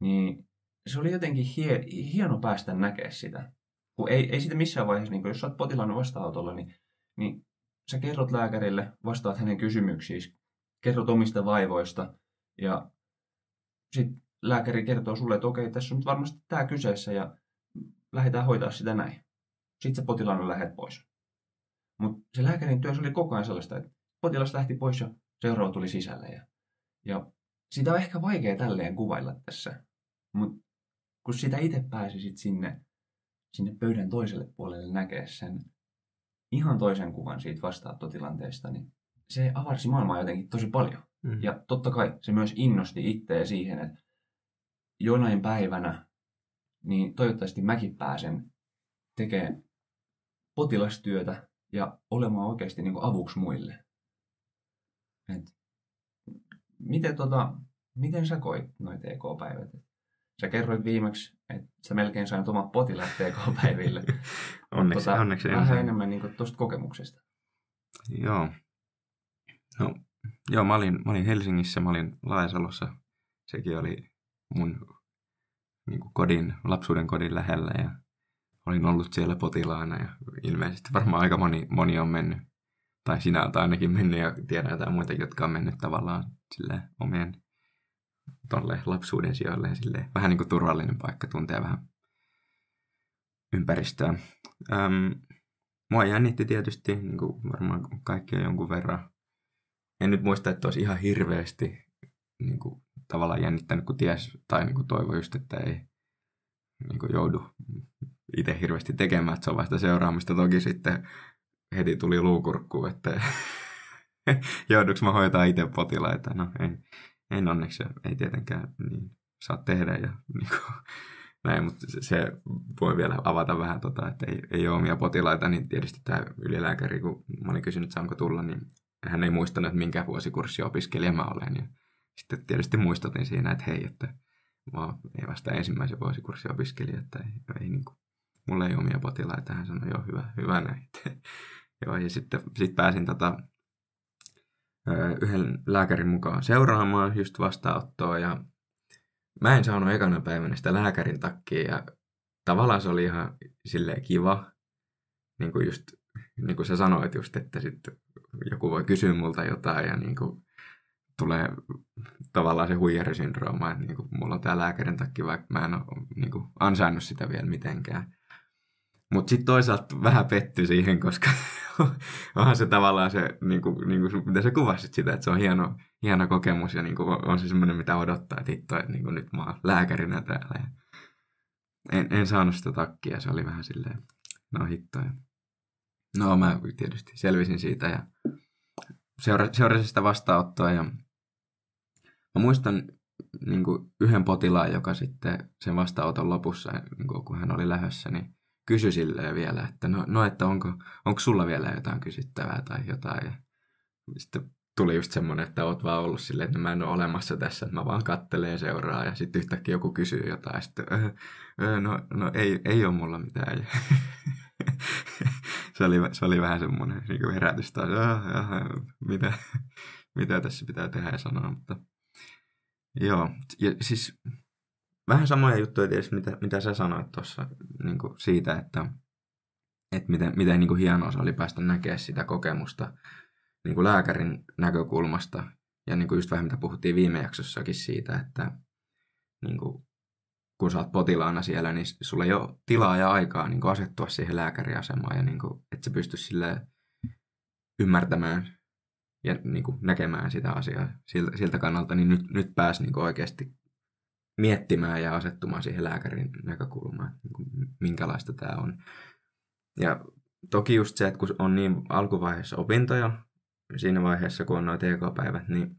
niin se oli jotenkin hie, hieno päästä näkemään sitä. Kun ei, ei sitä missään vaiheessa, niin jos olet potilaan vastaanotolla, niin, niin sä kerrot lääkärille, vastaat hänen kysymyksiin, kerrot omista vaivoista ja sitten lääkäri kertoo sulle, että okei, tässä on nyt varmasti tämä kyseessä ja lähdetään hoitaa sitä näin. Sitten se potilaan lähdet pois. Mutta se lääkärin työ oli koko ajan sellaista, että potilas lähti pois ja seuraava tuli sisälle. Ja, ja sitä on ehkä vaikea tälleen kuvailla tässä. Mutta kun sitä itse pääsisit sinne, sinne pöydän toiselle puolelle näkee sen ihan toisen kuvan siitä vastaanottotilanteesta, niin se avarsi maailmaa jotenkin tosi paljon. Mm. Ja totta kai se myös innosti itseä siihen, että jonain päivänä, niin toivottavasti mäkin pääsen tekemään potilastyötä ja olemaan oikeasti niin avuksi muille. Et, miten, tota, miten sä koit noin TK-päivät? Sä kerroit viimeksi, että sä melkein sain omat potilaat TK-päiville. onneksi, tota, onneksi Vähän enemmän niin tuosta kokemuksesta. Joo. No, joo, mä olin, mä olin Helsingissä, mä olin Laesalossa. Sekin oli mun niin kuin kodin, lapsuuden kodin lähellä ja olin ollut siellä potilaana ja ilmeisesti varmaan aika moni, moni on mennyt. Tai sinä olet ainakin mennyt ja tiedän jotain muita, jotka on mennyt tavallaan sille omien tolle lapsuuden sijoille sille vähän niin kuin turvallinen paikka, tuntee vähän ympäristöä. Öm, mua jännitti tietysti, niin kuin varmaan kaikkia jonkun verran. En nyt muista, että olisi ihan hirveästi niin kuin, tavallaan jännittänyt, kun ties tai niin kuin toivoi just, että ei niin kuin joudu itse hirveästi tekemään, että se on vasta seuraamista. Toki sitten heti tuli luukurkku, että jouduks mä hoitaa itse potilaita. No en, en onneksi, ei tietenkään niin saa tehdä ja niin kuin, näin, mutta se voi vielä avata vähän, tota, että ei, ei ole omia potilaita, niin tietysti tämä ylilääkäri, kun mä olin kysynyt, saanko tulla, niin hän ei muistanut, että minkä vuosikurssi opiskelija mä olen. Ja sitten tietysti muistutin siinä, että hei, että mä ei vasta ensimmäisen vuosikurssin opiskelija, että ei, ei niin kuin, mulla ei omia potilaita. Hän sanoi, joo, hyvä, hyvä näin. joo, ja sitten sit pääsin tota, yhden lääkärin mukaan seuraamaan just vastaanottoa ja mä en saanut ekana päivänä sitä lääkärin takkia ja tavallaan se oli ihan silleen kiva, niin kuin just niin kuin sä sanoit just, että sitten joku voi kysyä multa jotain ja niin kuin tulee tavallaan se huijarisyndrooma, että niin kuin mulla on tämä lääkärin takki, vaikka mä en ole niin kuin ansainnut sitä vielä mitenkään. Mutta sitten toisaalta vähän petty siihen, koska onhan se tavallaan se, niin kuin, niin kuin, mitä sä kuvasit sitä, että se on hieno, hieno kokemus ja niin kuin, on se semmoinen, mitä odottaa, että hitto, että niin kuin, nyt mä oon lääkärinä täällä. En, en saanut sitä takkia, se oli vähän silleen, no hitto. Ja... No mä tietysti selvisin siitä ja seura, seurasin sitä vastaanottoa ja mä muistan niin kuin yhden potilaan, joka sitten sen vastaanoton lopussa, niin kuin, kun hän oli lähdössä, niin kysyi silleen vielä, että no, no että onko, onko sulla vielä jotain kysyttävää tai jotain. Ja sitten tuli just semmoinen, että oot vaan ollut silleen, että mä en ole olemassa tässä, että mä vaan kattelen ja seuraa ja sitten yhtäkkiä joku kysyy jotain ja sitten öö, öö, no, no ei, ei ole mulla mitään. se, oli, se oli vähän semmoinen niin herätys taas, mitä, mitä tässä pitää tehdä ja sanoa, mutta joo, ja siis vähän samoja juttuja tietysti, mitä, mitä sä sanoit tuossa niin siitä, että, että miten, miten niin hienoa se oli päästä näkemään sitä kokemusta niin kuin lääkärin näkökulmasta. Ja niin kuin just vähän mitä puhuttiin viime jaksossakin siitä, että niin kuin, kun sä oot potilaana siellä, niin sulla ei ole tilaa ja aikaa niin kuin asettua siihen lääkäriasemaan ja niin kuin, että sä pystyisi sille ymmärtämään ja niin kuin näkemään sitä asiaa siltä, siltä kannalta, niin nyt, nyt pääsi niin kuin oikeasti miettimään ja asettumaan siihen lääkärin näkökulmaan, niin kuin minkälaista tämä on. Ja toki just se, että kun on niin alkuvaiheessa opintoja, siinä vaiheessa kun on noin TK-päivät, niin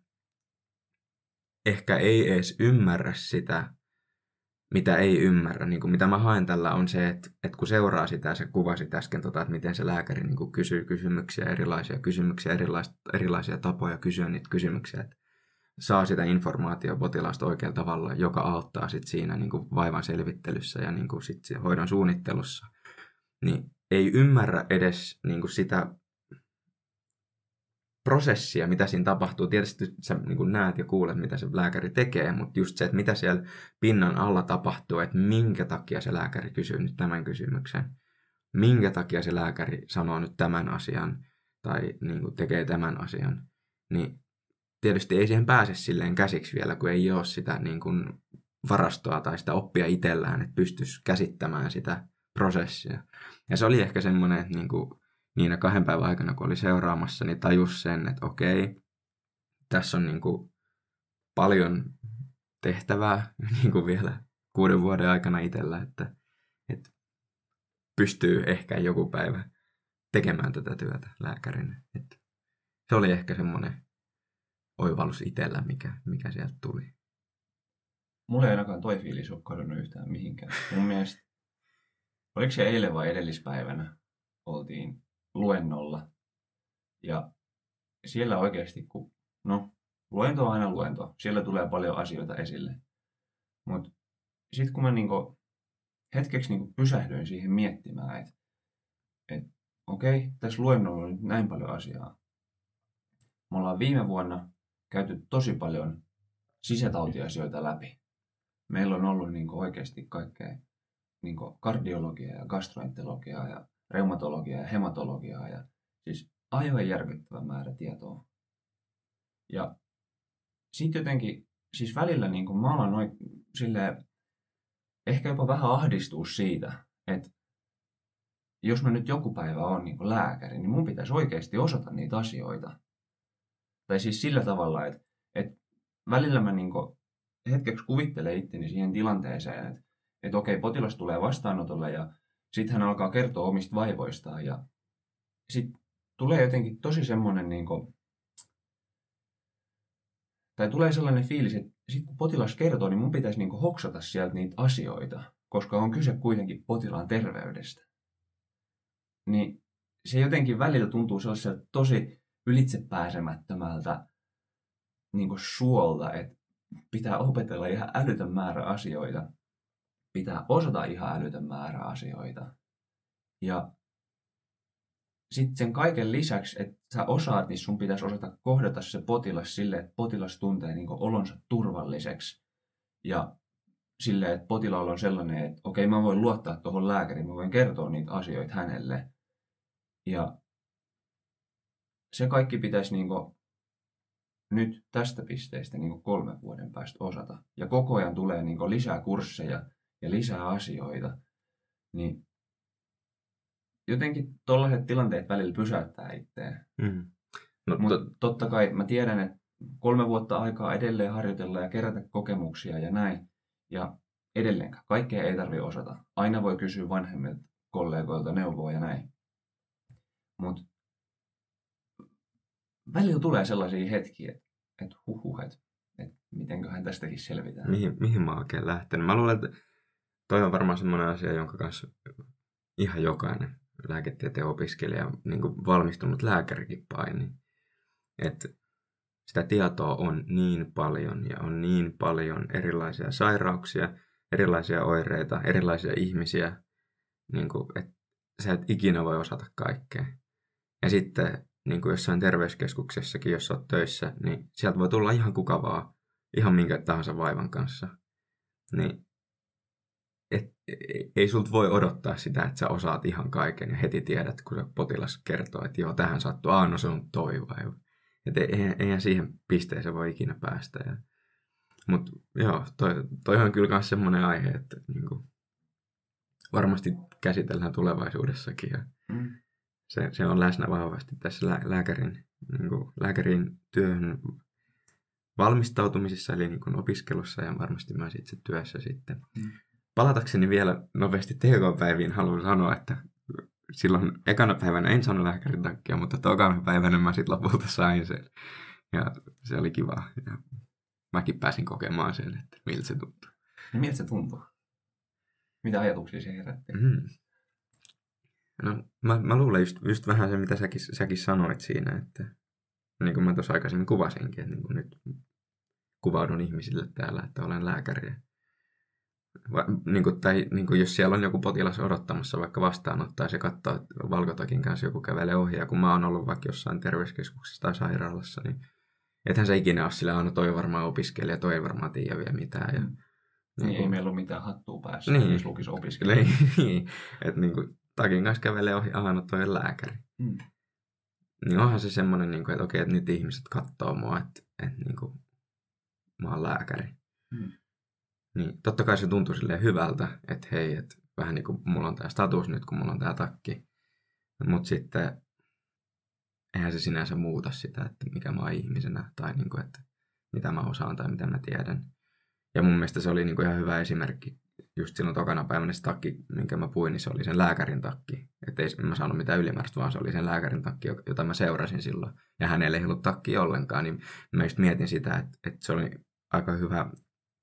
ehkä ei edes ymmärrä sitä, mitä ei ymmärrä. Niin kuin mitä mä haen tällä on se, että, että kun seuraa sitä, se kuvasi äsken, tota, että miten se lääkäri niin kuin kysyy kysymyksiä, erilaisia kysymyksiä, erilaisia, erilaisia tapoja kysyä niitä kysymyksiä, että saa sitä informaatiota potilaasta oikealla tavalla, joka auttaa sit siinä niin kuin vaivan selvittelyssä ja niin kuin sit hoidon suunnittelussa, niin ei ymmärrä edes niin kuin sitä prosessia, mitä siinä tapahtuu. Tietysti sä niin näet ja kuulet, mitä se lääkäri tekee, mutta just se, että mitä siellä pinnan alla tapahtuu, että minkä takia se lääkäri kysyy nyt tämän kysymyksen, minkä takia se lääkäri sanoo nyt tämän asian tai niin kuin tekee tämän asian, niin tietysti ei siihen pääse silleen käsiksi vielä, kun ei ole sitä niin kuin varastoa tai sitä oppia itsellään, että pystyisi käsittämään sitä prosessia. Ja se oli ehkä semmoinen, että niin kuin niinä kahden päivän aikana, kun oli seuraamassa, niin tajus sen, että okei, tässä on niin kuin paljon tehtävää niin kuin vielä kuuden vuoden aikana itsellä, että, että pystyy ehkä joku päivä tekemään tätä työtä lääkärinä. Että se oli ehkä semmoinen oivallus itsellä, mikä, mikä sieltä tuli. Mulla ei ainakaan toi fiilis ole kadonnut yhtään mihinkään. Mun mielestä, oliko se eilen vai edellispäivänä, oltiin luennolla. Ja siellä oikeasti, kun, no, luento on aina luento. Siellä tulee paljon asioita esille. Mutta sitten kun mä niinku hetkeksi niinku pysähdyin siihen miettimään, että et, okei, okay, tässä luennolla on nyt näin paljon asiaa. Me ollaan viime vuonna käyty tosi paljon sisätautiasioita läpi. Meillä on ollut niinku oikeasti kaikkea niinku kardiologiaa ja gastroenterologiaa ja reumatologiaa ja hematologiaa ja siis aivan järkyttävä määrä tietoa. Ja sitten jotenkin, siis välillä niin kuin mä alan noin ehkä jopa vähän ahdistua siitä, että jos mä nyt joku päivä on niin lääkäri, niin mun pitäisi oikeasti osata niitä asioita. Tai siis sillä tavalla, että, että välillä mä niin hetkeksi kuvittelen itteni siihen tilanteeseen, että, että okei, potilas tulee vastaanotolle ja sitten hän alkaa kertoa omista vaivoistaan ja sitten tulee jotenkin tosi semmoinen niin kuin, tai tulee sellainen fiilis, että sitten kun potilas kertoo, niin mun pitäisi niin kuin hoksata sieltä niitä asioita, koska on kyse kuitenkin potilaan terveydestä. Niin se jotenkin välillä tuntuu sellaiselta tosi ylitsepääsemättömältä niin kuin suolta, että pitää opetella ihan älytön määrä asioita pitää osata ihan älytön määrä asioita. Ja sitten sen kaiken lisäksi, että sä osaat, niin sun pitäisi osata kohdata se potilas sille, että potilas tuntee niin olonsa turvalliseksi. Ja sille, että potilaalla on sellainen, että okei, mä voin luottaa tuohon lääkäriin, mä voin kertoa niitä asioita hänelle. Ja se kaikki pitäisi niin nyt tästä pisteestä niin kolmen vuoden päästä osata. Ja koko ajan tulee niin lisää kursseja, ja lisää asioita, niin jotenkin tuollaiset tilanteet välillä pysäyttää itseään. Mm. No, Mutta to... totta kai mä tiedän, että kolme vuotta aikaa edelleen harjoitella ja kerätä kokemuksia ja näin. Ja edelleenkään. Kaikkea ei tarvitse osata. Aina voi kysyä vanhemmilta kollegoilta neuvoa ja näin. Mutta välillä tulee sellaisia hetkiä, että, huhuh, että, että mitenköhän tästäkin selvitään. Mihin, mihin mä oikein lähtenyt? Mä luulen, että toi on varmaan semmoinen asia, jonka kanssa ihan jokainen lääketieteen opiskelija, niin kuin valmistunut lääkärikin paini. Että sitä tietoa on niin paljon ja on niin paljon erilaisia sairauksia, erilaisia oireita, erilaisia ihmisiä, niin kuin, että sä et ikinä voi osata kaikkea. Ja sitten niin kuin jossain terveyskeskuksessakin, jos olet töissä, niin sieltä voi tulla ihan kuka vaan, ihan minkä tahansa vaivan kanssa. Niin et, ei, sulta voi odottaa sitä, että sä osaat ihan kaiken ja heti tiedät, kun se potilas kertoo, että joo, tähän sattuu, aah, no se on toi vai. Että eihän, eihän siihen pisteeseen voi ikinä päästä. Ja, mutta joo, toi, toi on kyllä myös semmoinen aihe, että niin kuin, varmasti käsitellään tulevaisuudessakin. Ja mm. se, se on läsnä vahvasti tässä lää, lääkärin, niin kuin, lääkärin työhön valmistautumisessa, eli niin kuin opiskelussa ja varmasti myös itse työssä sitten. Mm. Palatakseni vielä nopeasti TK-päiviin haluan sanoa, että silloin ekana päivänä en saanut lääkärin takia, mutta tokana päivänä mä sitten lopulta sain sen. Ja se oli kiva. Ja mäkin pääsin kokemaan sen, että miltä se tuntuu. No miltä se tuntuu? Mitä ajatuksia se herätti? Mm. No, mä, mä luulen just, just vähän se, mitä säkin, säkin sanoit siinä, että niin kuin mä tuossa aikaisemmin kuvasinkin, että niin kuin nyt kuvaudun ihmisille täällä, että olen lääkäri. Va, niin kuin, tai niin kuin jos siellä on joku potilas odottamassa vaikka vastaanottaa ja se katsoo, että valkotakin kanssa joku kävelee ohi, ja kun mä oon ollut vaikka jossain terveyskeskuksessa tai sairaalassa, niin ethän se ikinä ole sillä, no toi varmaan opiskelija, toi ei varmaan tiedä vielä mitään. Ja, mm. niin, niin ei meillä ole mitään hattua päässä, niin, jos lukisi opiskelija. Niin, että niin kuin, takin kanssa kävelee ohi, aha, no toi on lääkäri. Mm. Niin onhan se semmoinen, niin kuin, että okei, että nyt ihmiset katsoo mua, että, että niin kuin, mä oon lääkäri. Mm. Niin totta kai se tuntuu silleen hyvältä, että hei, että vähän niin kuin mulla on tämä status nyt, kun mulla on tämä takki. Mutta sitten eihän se sinänsä muuta sitä, että mikä mä oon ihmisenä tai niin kuin, että mitä mä osaan tai mitä mä tiedän. Ja mun mielestä se oli niin kuin ihan hyvä esimerkki. Just silloin tokana päivänä se takki, minkä mä puin, niin se oli sen lääkärin takki. Että ei mä saanut mitään ylimääräistä, vaan se oli sen lääkärin takki, jota mä seurasin silloin. Ja hänelle ei ollut takki ollenkaan, niin mä just mietin sitä, että, että se oli aika hyvä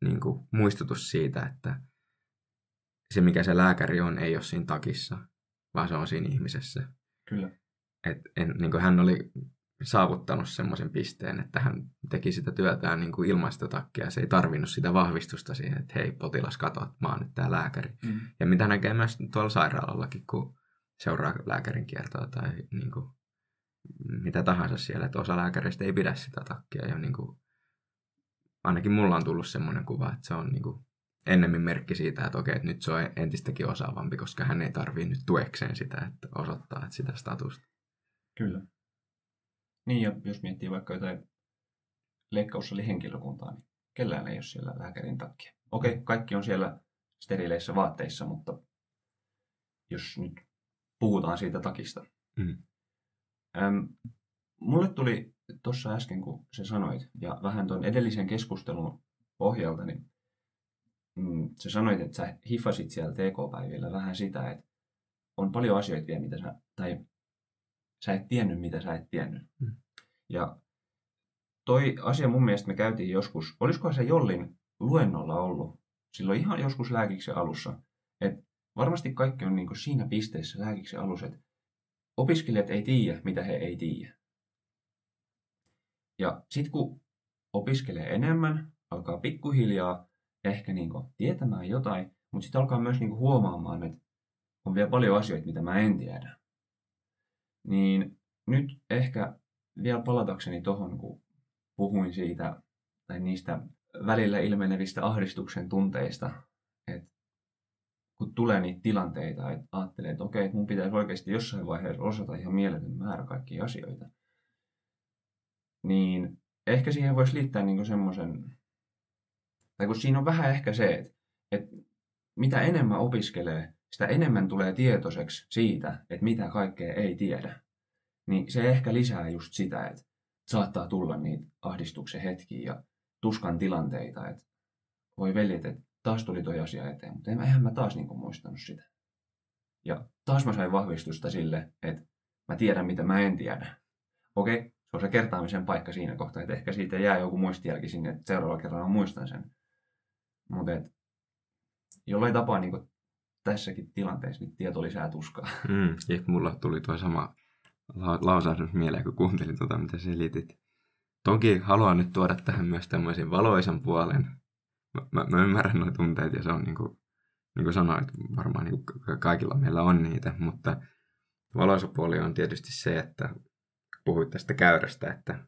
niin kuin, muistutus siitä, että se mikä se lääkäri on, ei ole siinä takissa, vaan se on siinä ihmisessä. Kyllä. Et, en, niin kuin hän oli saavuttanut semmoisen pisteen, että hän teki sitä työtään niin kuin ilman sitä takkia. Se ei tarvinnut sitä vahvistusta siihen, että hei potilas, kato, että mä oon nyt tää lääkäri. Mm. Ja mitä näkee myös tuolla sairaalallakin, kun seuraa lääkärin kiertoa tai niin kuin, mitä tahansa siellä, että osa lääkäristä ei pidä sitä takkia. Ja niin kuin, ainakin mulla on tullut semmoinen kuva, että se on niin kuin, ennemmin merkki siitä, että okei, että nyt se on entistäkin osaavampi, koska hän ei tarvii nyt tuekseen sitä, että osoittaa että sitä statusta. Kyllä. Niin, ja jos miettii vaikka jotain leikkaussalihenkilökuntaa, niin kellään ei ole siellä lääkärin takia. Okei, kaikki on siellä sterileissä vaatteissa, mutta jos nyt puhutaan siitä takista. Mm. Öm, mulle tuli tuossa äsken, kun sä sanoit, ja vähän tuon edellisen keskustelun pohjalta, niin mm, sä sanoit, että sä hiffasit siellä TK-päivillä vähän sitä, että on paljon asioita vielä, mitä sä, tai sä et tiennyt, mitä sä et tiennyt. Mm. Ja toi asia mun mielestä me käytiin joskus, olisikohan se Jollin luennolla ollut, silloin ihan joskus lääkiksen alussa, että varmasti kaikki on niin siinä pisteessä lääkiksen alussa, että opiskelijat ei tiedä, mitä he ei tiedä. Ja sitten kun opiskelee enemmän, alkaa pikkuhiljaa ehkä niin tietämään jotain, mutta sitten alkaa myös niin huomaamaan, että on vielä paljon asioita, mitä mä en tiedä. Niin nyt ehkä vielä palatakseni tuohon, kun puhuin siitä tai niistä välillä ilmenevistä ahdistuksen tunteista, että kun tulee niitä tilanteita, että ajattelee, että okei, että mun pitäisi oikeasti jossain vaiheessa osata ihan mieletön määrä kaikkia asioita, niin ehkä siihen voisi liittää niin semmoisen, tai kun siinä on vähän ehkä se, että, että mitä enemmän opiskelee, sitä enemmän tulee tietoiseksi siitä, että mitä kaikkea ei tiedä. Niin se ehkä lisää just sitä, että saattaa tulla niitä ahdistuksen hetkiä ja tuskan tilanteita, että voi veljet, että taas tuli toi asia eteen, mutta eihän mä taas niin muistanut sitä. Ja taas mä sain vahvistusta sille, että mä tiedän, mitä mä en tiedä. Okei, se on se kertaamisen paikka siinä kohtaa, että ehkä siitä jää joku muistijälki sinne, että seuraavalla kerralla muistan sen. Mutta jollain tapaa niin tässäkin tilanteessa niin tieto lisää tuskaa. Mm, ja mulla tuli tuo sama la- lausahdus mieleen, kun kuuntelin tuota, mitä selitit. Toki haluan nyt tuoda tähän myös tämmöisen valoisan puolen. Mä, mä, mä ymmärrän nuo tunteet ja se on niin kuin, niin kuin sanoit, varmaan niin kuin kaikilla meillä on niitä, mutta valoisa puoli on tietysti se, että puhuit tästä käyrästä, että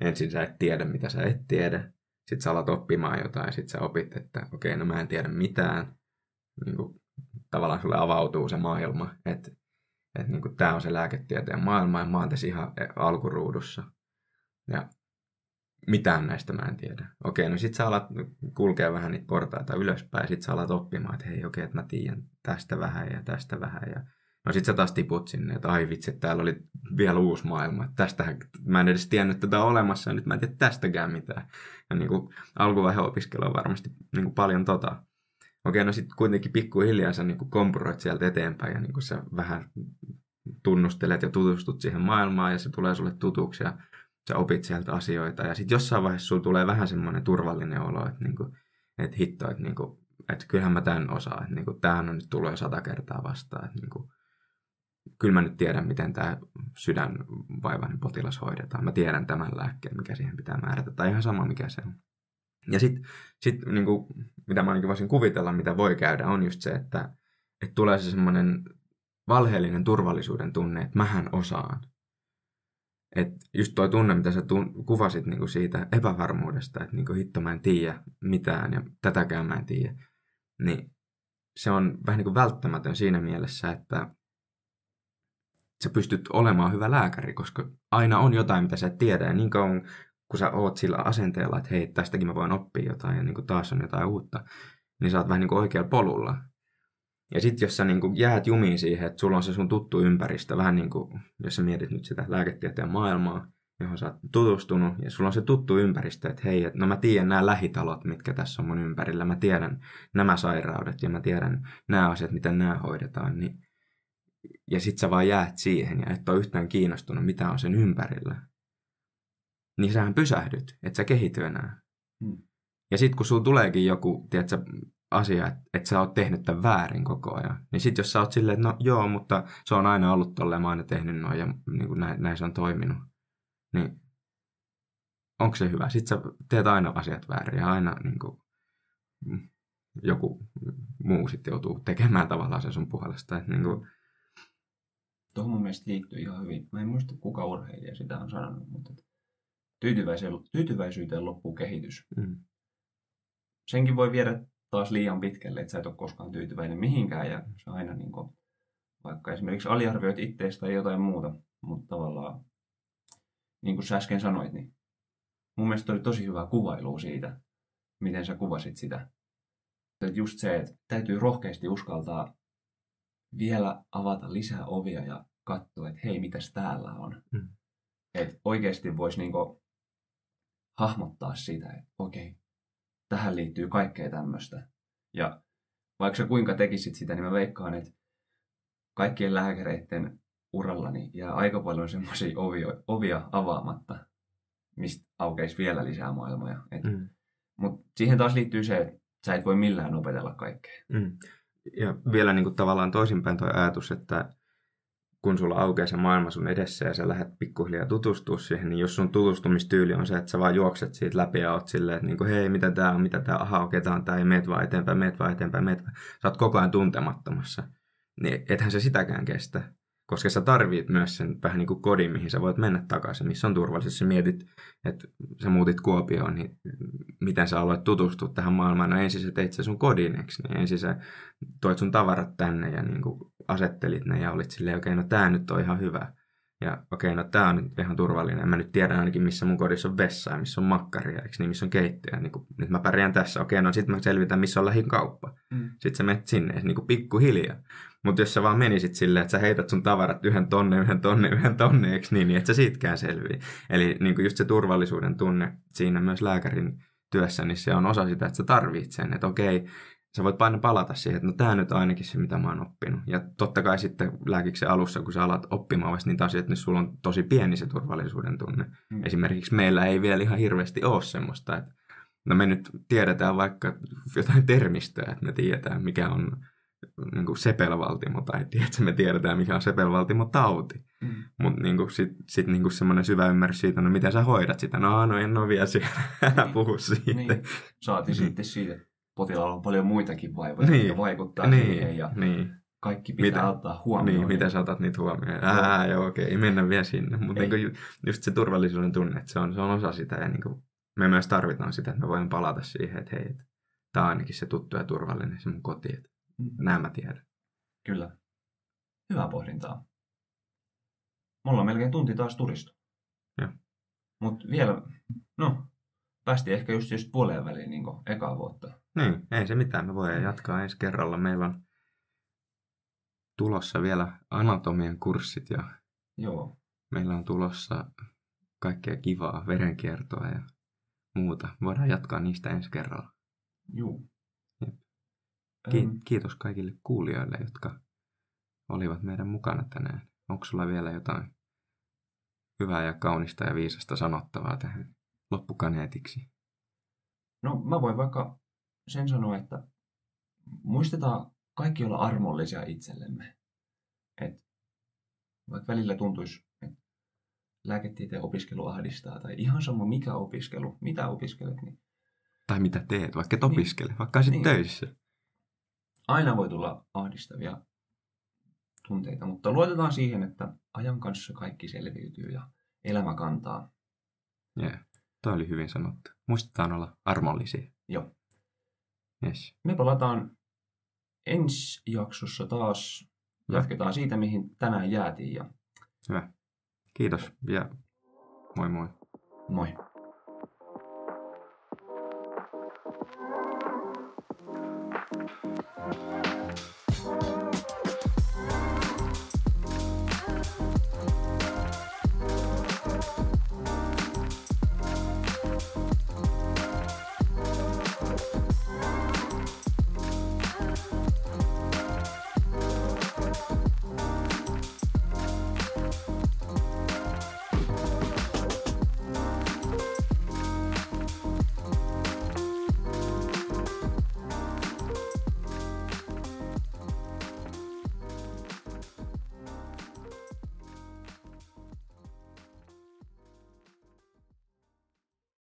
ensin sä et tiedä, mitä sä et tiedä, sitten sä alat oppimaan jotain, sitten sä opit, että okei, okay, no mä en tiedä mitään, niin kuin, tavallaan sulle avautuu se maailma, että että niin tämä on se lääketieteen maailma ja mä oon tässä ihan alkuruudussa. Ja mitään näistä mä en tiedä. Okei, no sit sä alat kulkea vähän niitä portaita ylöspäin, sit sä alat oppimaan, että hei okei, että mä tiedän tästä vähän ja tästä vähän. Ja... No sit sä taas tiput sinne, että ai vitsi, täällä oli vielä uusi maailma. Että tästähän, mä en edes tiennyt tätä olemassa ja nyt mä en tiedä tästäkään mitään. Ja niin kuin alkuvaiheen opiskelu on varmasti niin kuin paljon tota. Okei, no sitten kuitenkin pikkuhiljaa sä niin kuin kompuroit sieltä eteenpäin ja niin kuin sä vähän tunnustelet ja tutustut siihen maailmaan ja se tulee sulle tutuksi ja sä opit sieltä asioita. Ja sitten jossain vaiheessa sulla tulee vähän semmoinen turvallinen olo, että, niinku, että hitto, että, niinku, että kyllähän mä tämän osaan. Että niinku, tämähän on nyt jo sata kertaa vastaan. Että, niinku, kyllä mä nyt tiedän, miten tämä sydänvaivainen potilas hoidetaan. Mä tiedän tämän lääkkeen, mikä siihen pitää määrätä. Tai ihan sama, mikä se on. Ja sitten, sit, niinku, mitä mä voisin kuvitella, mitä voi käydä, on just se, että, että tulee se semmoinen valheellinen turvallisuuden tunne, että mähän osaan. Et just toi tunne, mitä sä tun- kuvasit niinku siitä epävarmuudesta, että niinku hitto mä en tiedä mitään ja tätäkään mä en tiedä, niin se on vähän niin kuin välttämätön siinä mielessä, että sä pystyt olemaan hyvä lääkäri, koska aina on jotain, mitä sä et tiedä. Ja niin kauan kun sä oot sillä asenteella, että hei, tästäkin mä voin oppia jotain ja niin kuin taas on jotain uutta, niin sä oot vähän niin kuin oikealla polulla. Ja sitten jos sä niin kuin jäät jumiin siihen, että sulla on se sun tuttu ympäristö, vähän niin kuin jos sä mietit nyt sitä lääketieteen maailmaa, johon sä oot tutustunut, ja sulla on se tuttu ympäristö, että hei, no mä tiedän nämä lähitalot, mitkä tässä on mun ympärillä, mä tiedän nämä sairaudet ja mä tiedän nämä asiat, miten nämä hoidetaan, niin ja sit sä vaan jäät siihen ja et ole yhtään kiinnostunut, mitä on sen ympärillä, niin sähän pysähdyt, et sä kehity enää. Hmm. Ja sitten kun sulla tuleekin joku, tiedätkö, asia, että, että sä oot tehnyt tämän väärin koko ajan. Niin sit jos sä oot silleen, että no joo, mutta se on aina ollut tolleen, mä oon aina tehnyt noin ja niin kuin näin, näin se on toiminut. Niin onko se hyvä? Sitten sä teet aina asiat väärin ja aina niin kuin, joku muu sitten joutuu tekemään tavallaan sen sun puolesta. Että, niin kuin... Tuohon mun mielestä liittyy ihan hyvin. Mä en muista kuka urheilija sitä on sanonut, mutta tyytyväisyyteen loppuu kehitys. Mm. Senkin voi viedä taas liian pitkälle, että sä et ole koskaan tyytyväinen mihinkään ja se aina niin kuin, vaikka esimerkiksi aliarvioit itteestä tai jotain muuta, mutta tavallaan niin kuin sä äsken sanoit, niin mun mielestä oli tosi hyvä kuvailu siitä, miten sä kuvasit sitä. Että just se, että täytyy rohkeasti uskaltaa vielä avata lisää ovia ja katsoa, että hei, mitäs täällä on. Mm. Että oikeasti voisi niinku hahmottaa sitä, että okei, tähän liittyy kaikkea tämmöistä. Ja vaikka sä kuinka tekisit sitä, niin mä veikkaan, että kaikkien lääkäreiden urallani jää aika paljon semmoisia ovia, ovia avaamatta, mistä aukeisi vielä lisää maailmoja. mm. Mutta siihen taas liittyy se, että sä et voi millään opetella kaikkea. Mm. Ja vielä niin kuin tavallaan toisinpäin tuo ajatus, että kun sulla aukeaa se maailma sun edessä ja sä lähdet pikkuhiljaa tutustua siihen, niin jos sun tutustumistyyli on se, että sä vaan juokset siitä läpi ja oot silleen, että niinku, hei, mitä tää on, mitä tää, aha, okei, tää on meet vaan eteenpäin, meet vaan eteenpäin, meet vaan. Sä oot koko ajan tuntemattomassa. Niin ethän se sitäkään kestä. Koska sä tarvit myös sen vähän niin kuin kodin, mihin sä voit mennä takaisin, missä on turvallisesti. Sä mietit, että sä muutit Kuopioon, niin miten sä aloit tutustua tähän maailmaan. No ensin sä teit se sun kodin, Niin ensin sä toit sun tavarat tänne ja niin kuin asettelit ne ja olit silleen, okei, okay, no tää nyt on ihan hyvä. Ja okei, okay, no tää on nyt ihan turvallinen. Mä nyt tiedän ainakin, missä mun kodissa on vessa ja missä on makkaria, eikö niin, missä on keittiö. Niin kuin, nyt mä pärjään tässä. Okei, okay, no sitten mä selvitän, missä on lähin kauppa. Mm. Sitten sä menet sinne, niin kuin pikkuhiljaa. Mutta jos sä vaan menisit silleen, että sä heität sun tavarat yhden tonne, yhden tonne, yhden tonne, eikö niin, niin et sä siitäkään selviä. Eli niin kuin just se turvallisuuden tunne siinä myös lääkärin työssä, niin se on osa sitä, että sä tarvitset sen, että okei, sä voit aina palata siihen, että no tämä nyt ainakin se, mitä mä oon oppinut. Ja totta kai sitten lääkiksen alussa, kun sä alat oppimaan vasta niitä asioita, niin sulla on tosi pieni se turvallisuuden tunne. Mm. Esimerkiksi meillä ei vielä ihan hirveästi ole semmoista, että no me nyt tiedetään vaikka jotain termistöä, että me tiedetään, mikä on niin kuin sepelvaltimo, tai tiedätkö, me tiedetään, mikä on sepelvaltimo tauti. Mm. Mutta niin sitten sit niin semmoinen syvä ymmärrys siitä, no miten sä hoidat sitä, no, no en ole vielä siellä, niin. puhu siitä. Niin. Saatiin mm. sitten siitä, potilaalla on paljon muitakin vaivoja, niin. jotka vaikuttaa niin. siihen, ja niin. kaikki pitää Mitä? ottaa huomioon. Niin, miten sä otat niitä huomioon? Ää, joo, okei, okay, mennä vielä sinne. Mutta niin just se turvallisuuden tunne, että se on, se on osa sitä, ja niin kuin, me myös tarvitaan sitä, että me voimme palata siihen, että hei, tämä on ainakin se tuttu ja turvallinen, se mun koti. Että Nämä mä tiedän. Kyllä. Hyvää pohdintaa. Mulla on melkein tunti taas turistu. Joo. Mutta vielä, no, päästiin ehkä just, just puoleen väliin niin ekaa vuotta. Niin, ei se mitään. Me voidaan jatkaa ensi kerralla. Meillä on tulossa vielä anatomian kurssit ja Joo. meillä on tulossa kaikkea kivaa, verenkiertoa ja muuta. Voidaan jatkaa niistä ensi kerralla. Juu. Öm, kiitos kaikille kuulijoille, jotka olivat meidän mukana tänään. Onko sulla vielä jotain hyvää ja kaunista ja viisasta sanottavaa tähän loppukaneetiksi? No mä voin vaikka sen sanoa, että muistetaan kaikki olla armollisia itsellemme. Et vaikka välillä tuntuisi, että lääketieteen opiskelu ahdistaa, tai ihan sama mikä opiskelu, mitä opiskelet, niin Tai mitä teet, vaikka et opiskele, vaikka olisit Niin. töissä. Aina voi tulla ahdistavia tunteita, mutta luotetaan siihen, että ajan kanssa kaikki selviytyy ja elämä kantaa. Yeah. Toi oli hyvin sanottu. Muistetaan olla armollisia. Joo. Yes. Me palataan ensi jaksossa taas. Joo. Jatketaan siitä, mihin tänään jäätiin ja Hyvä. Kiitos ja moi moi. moi.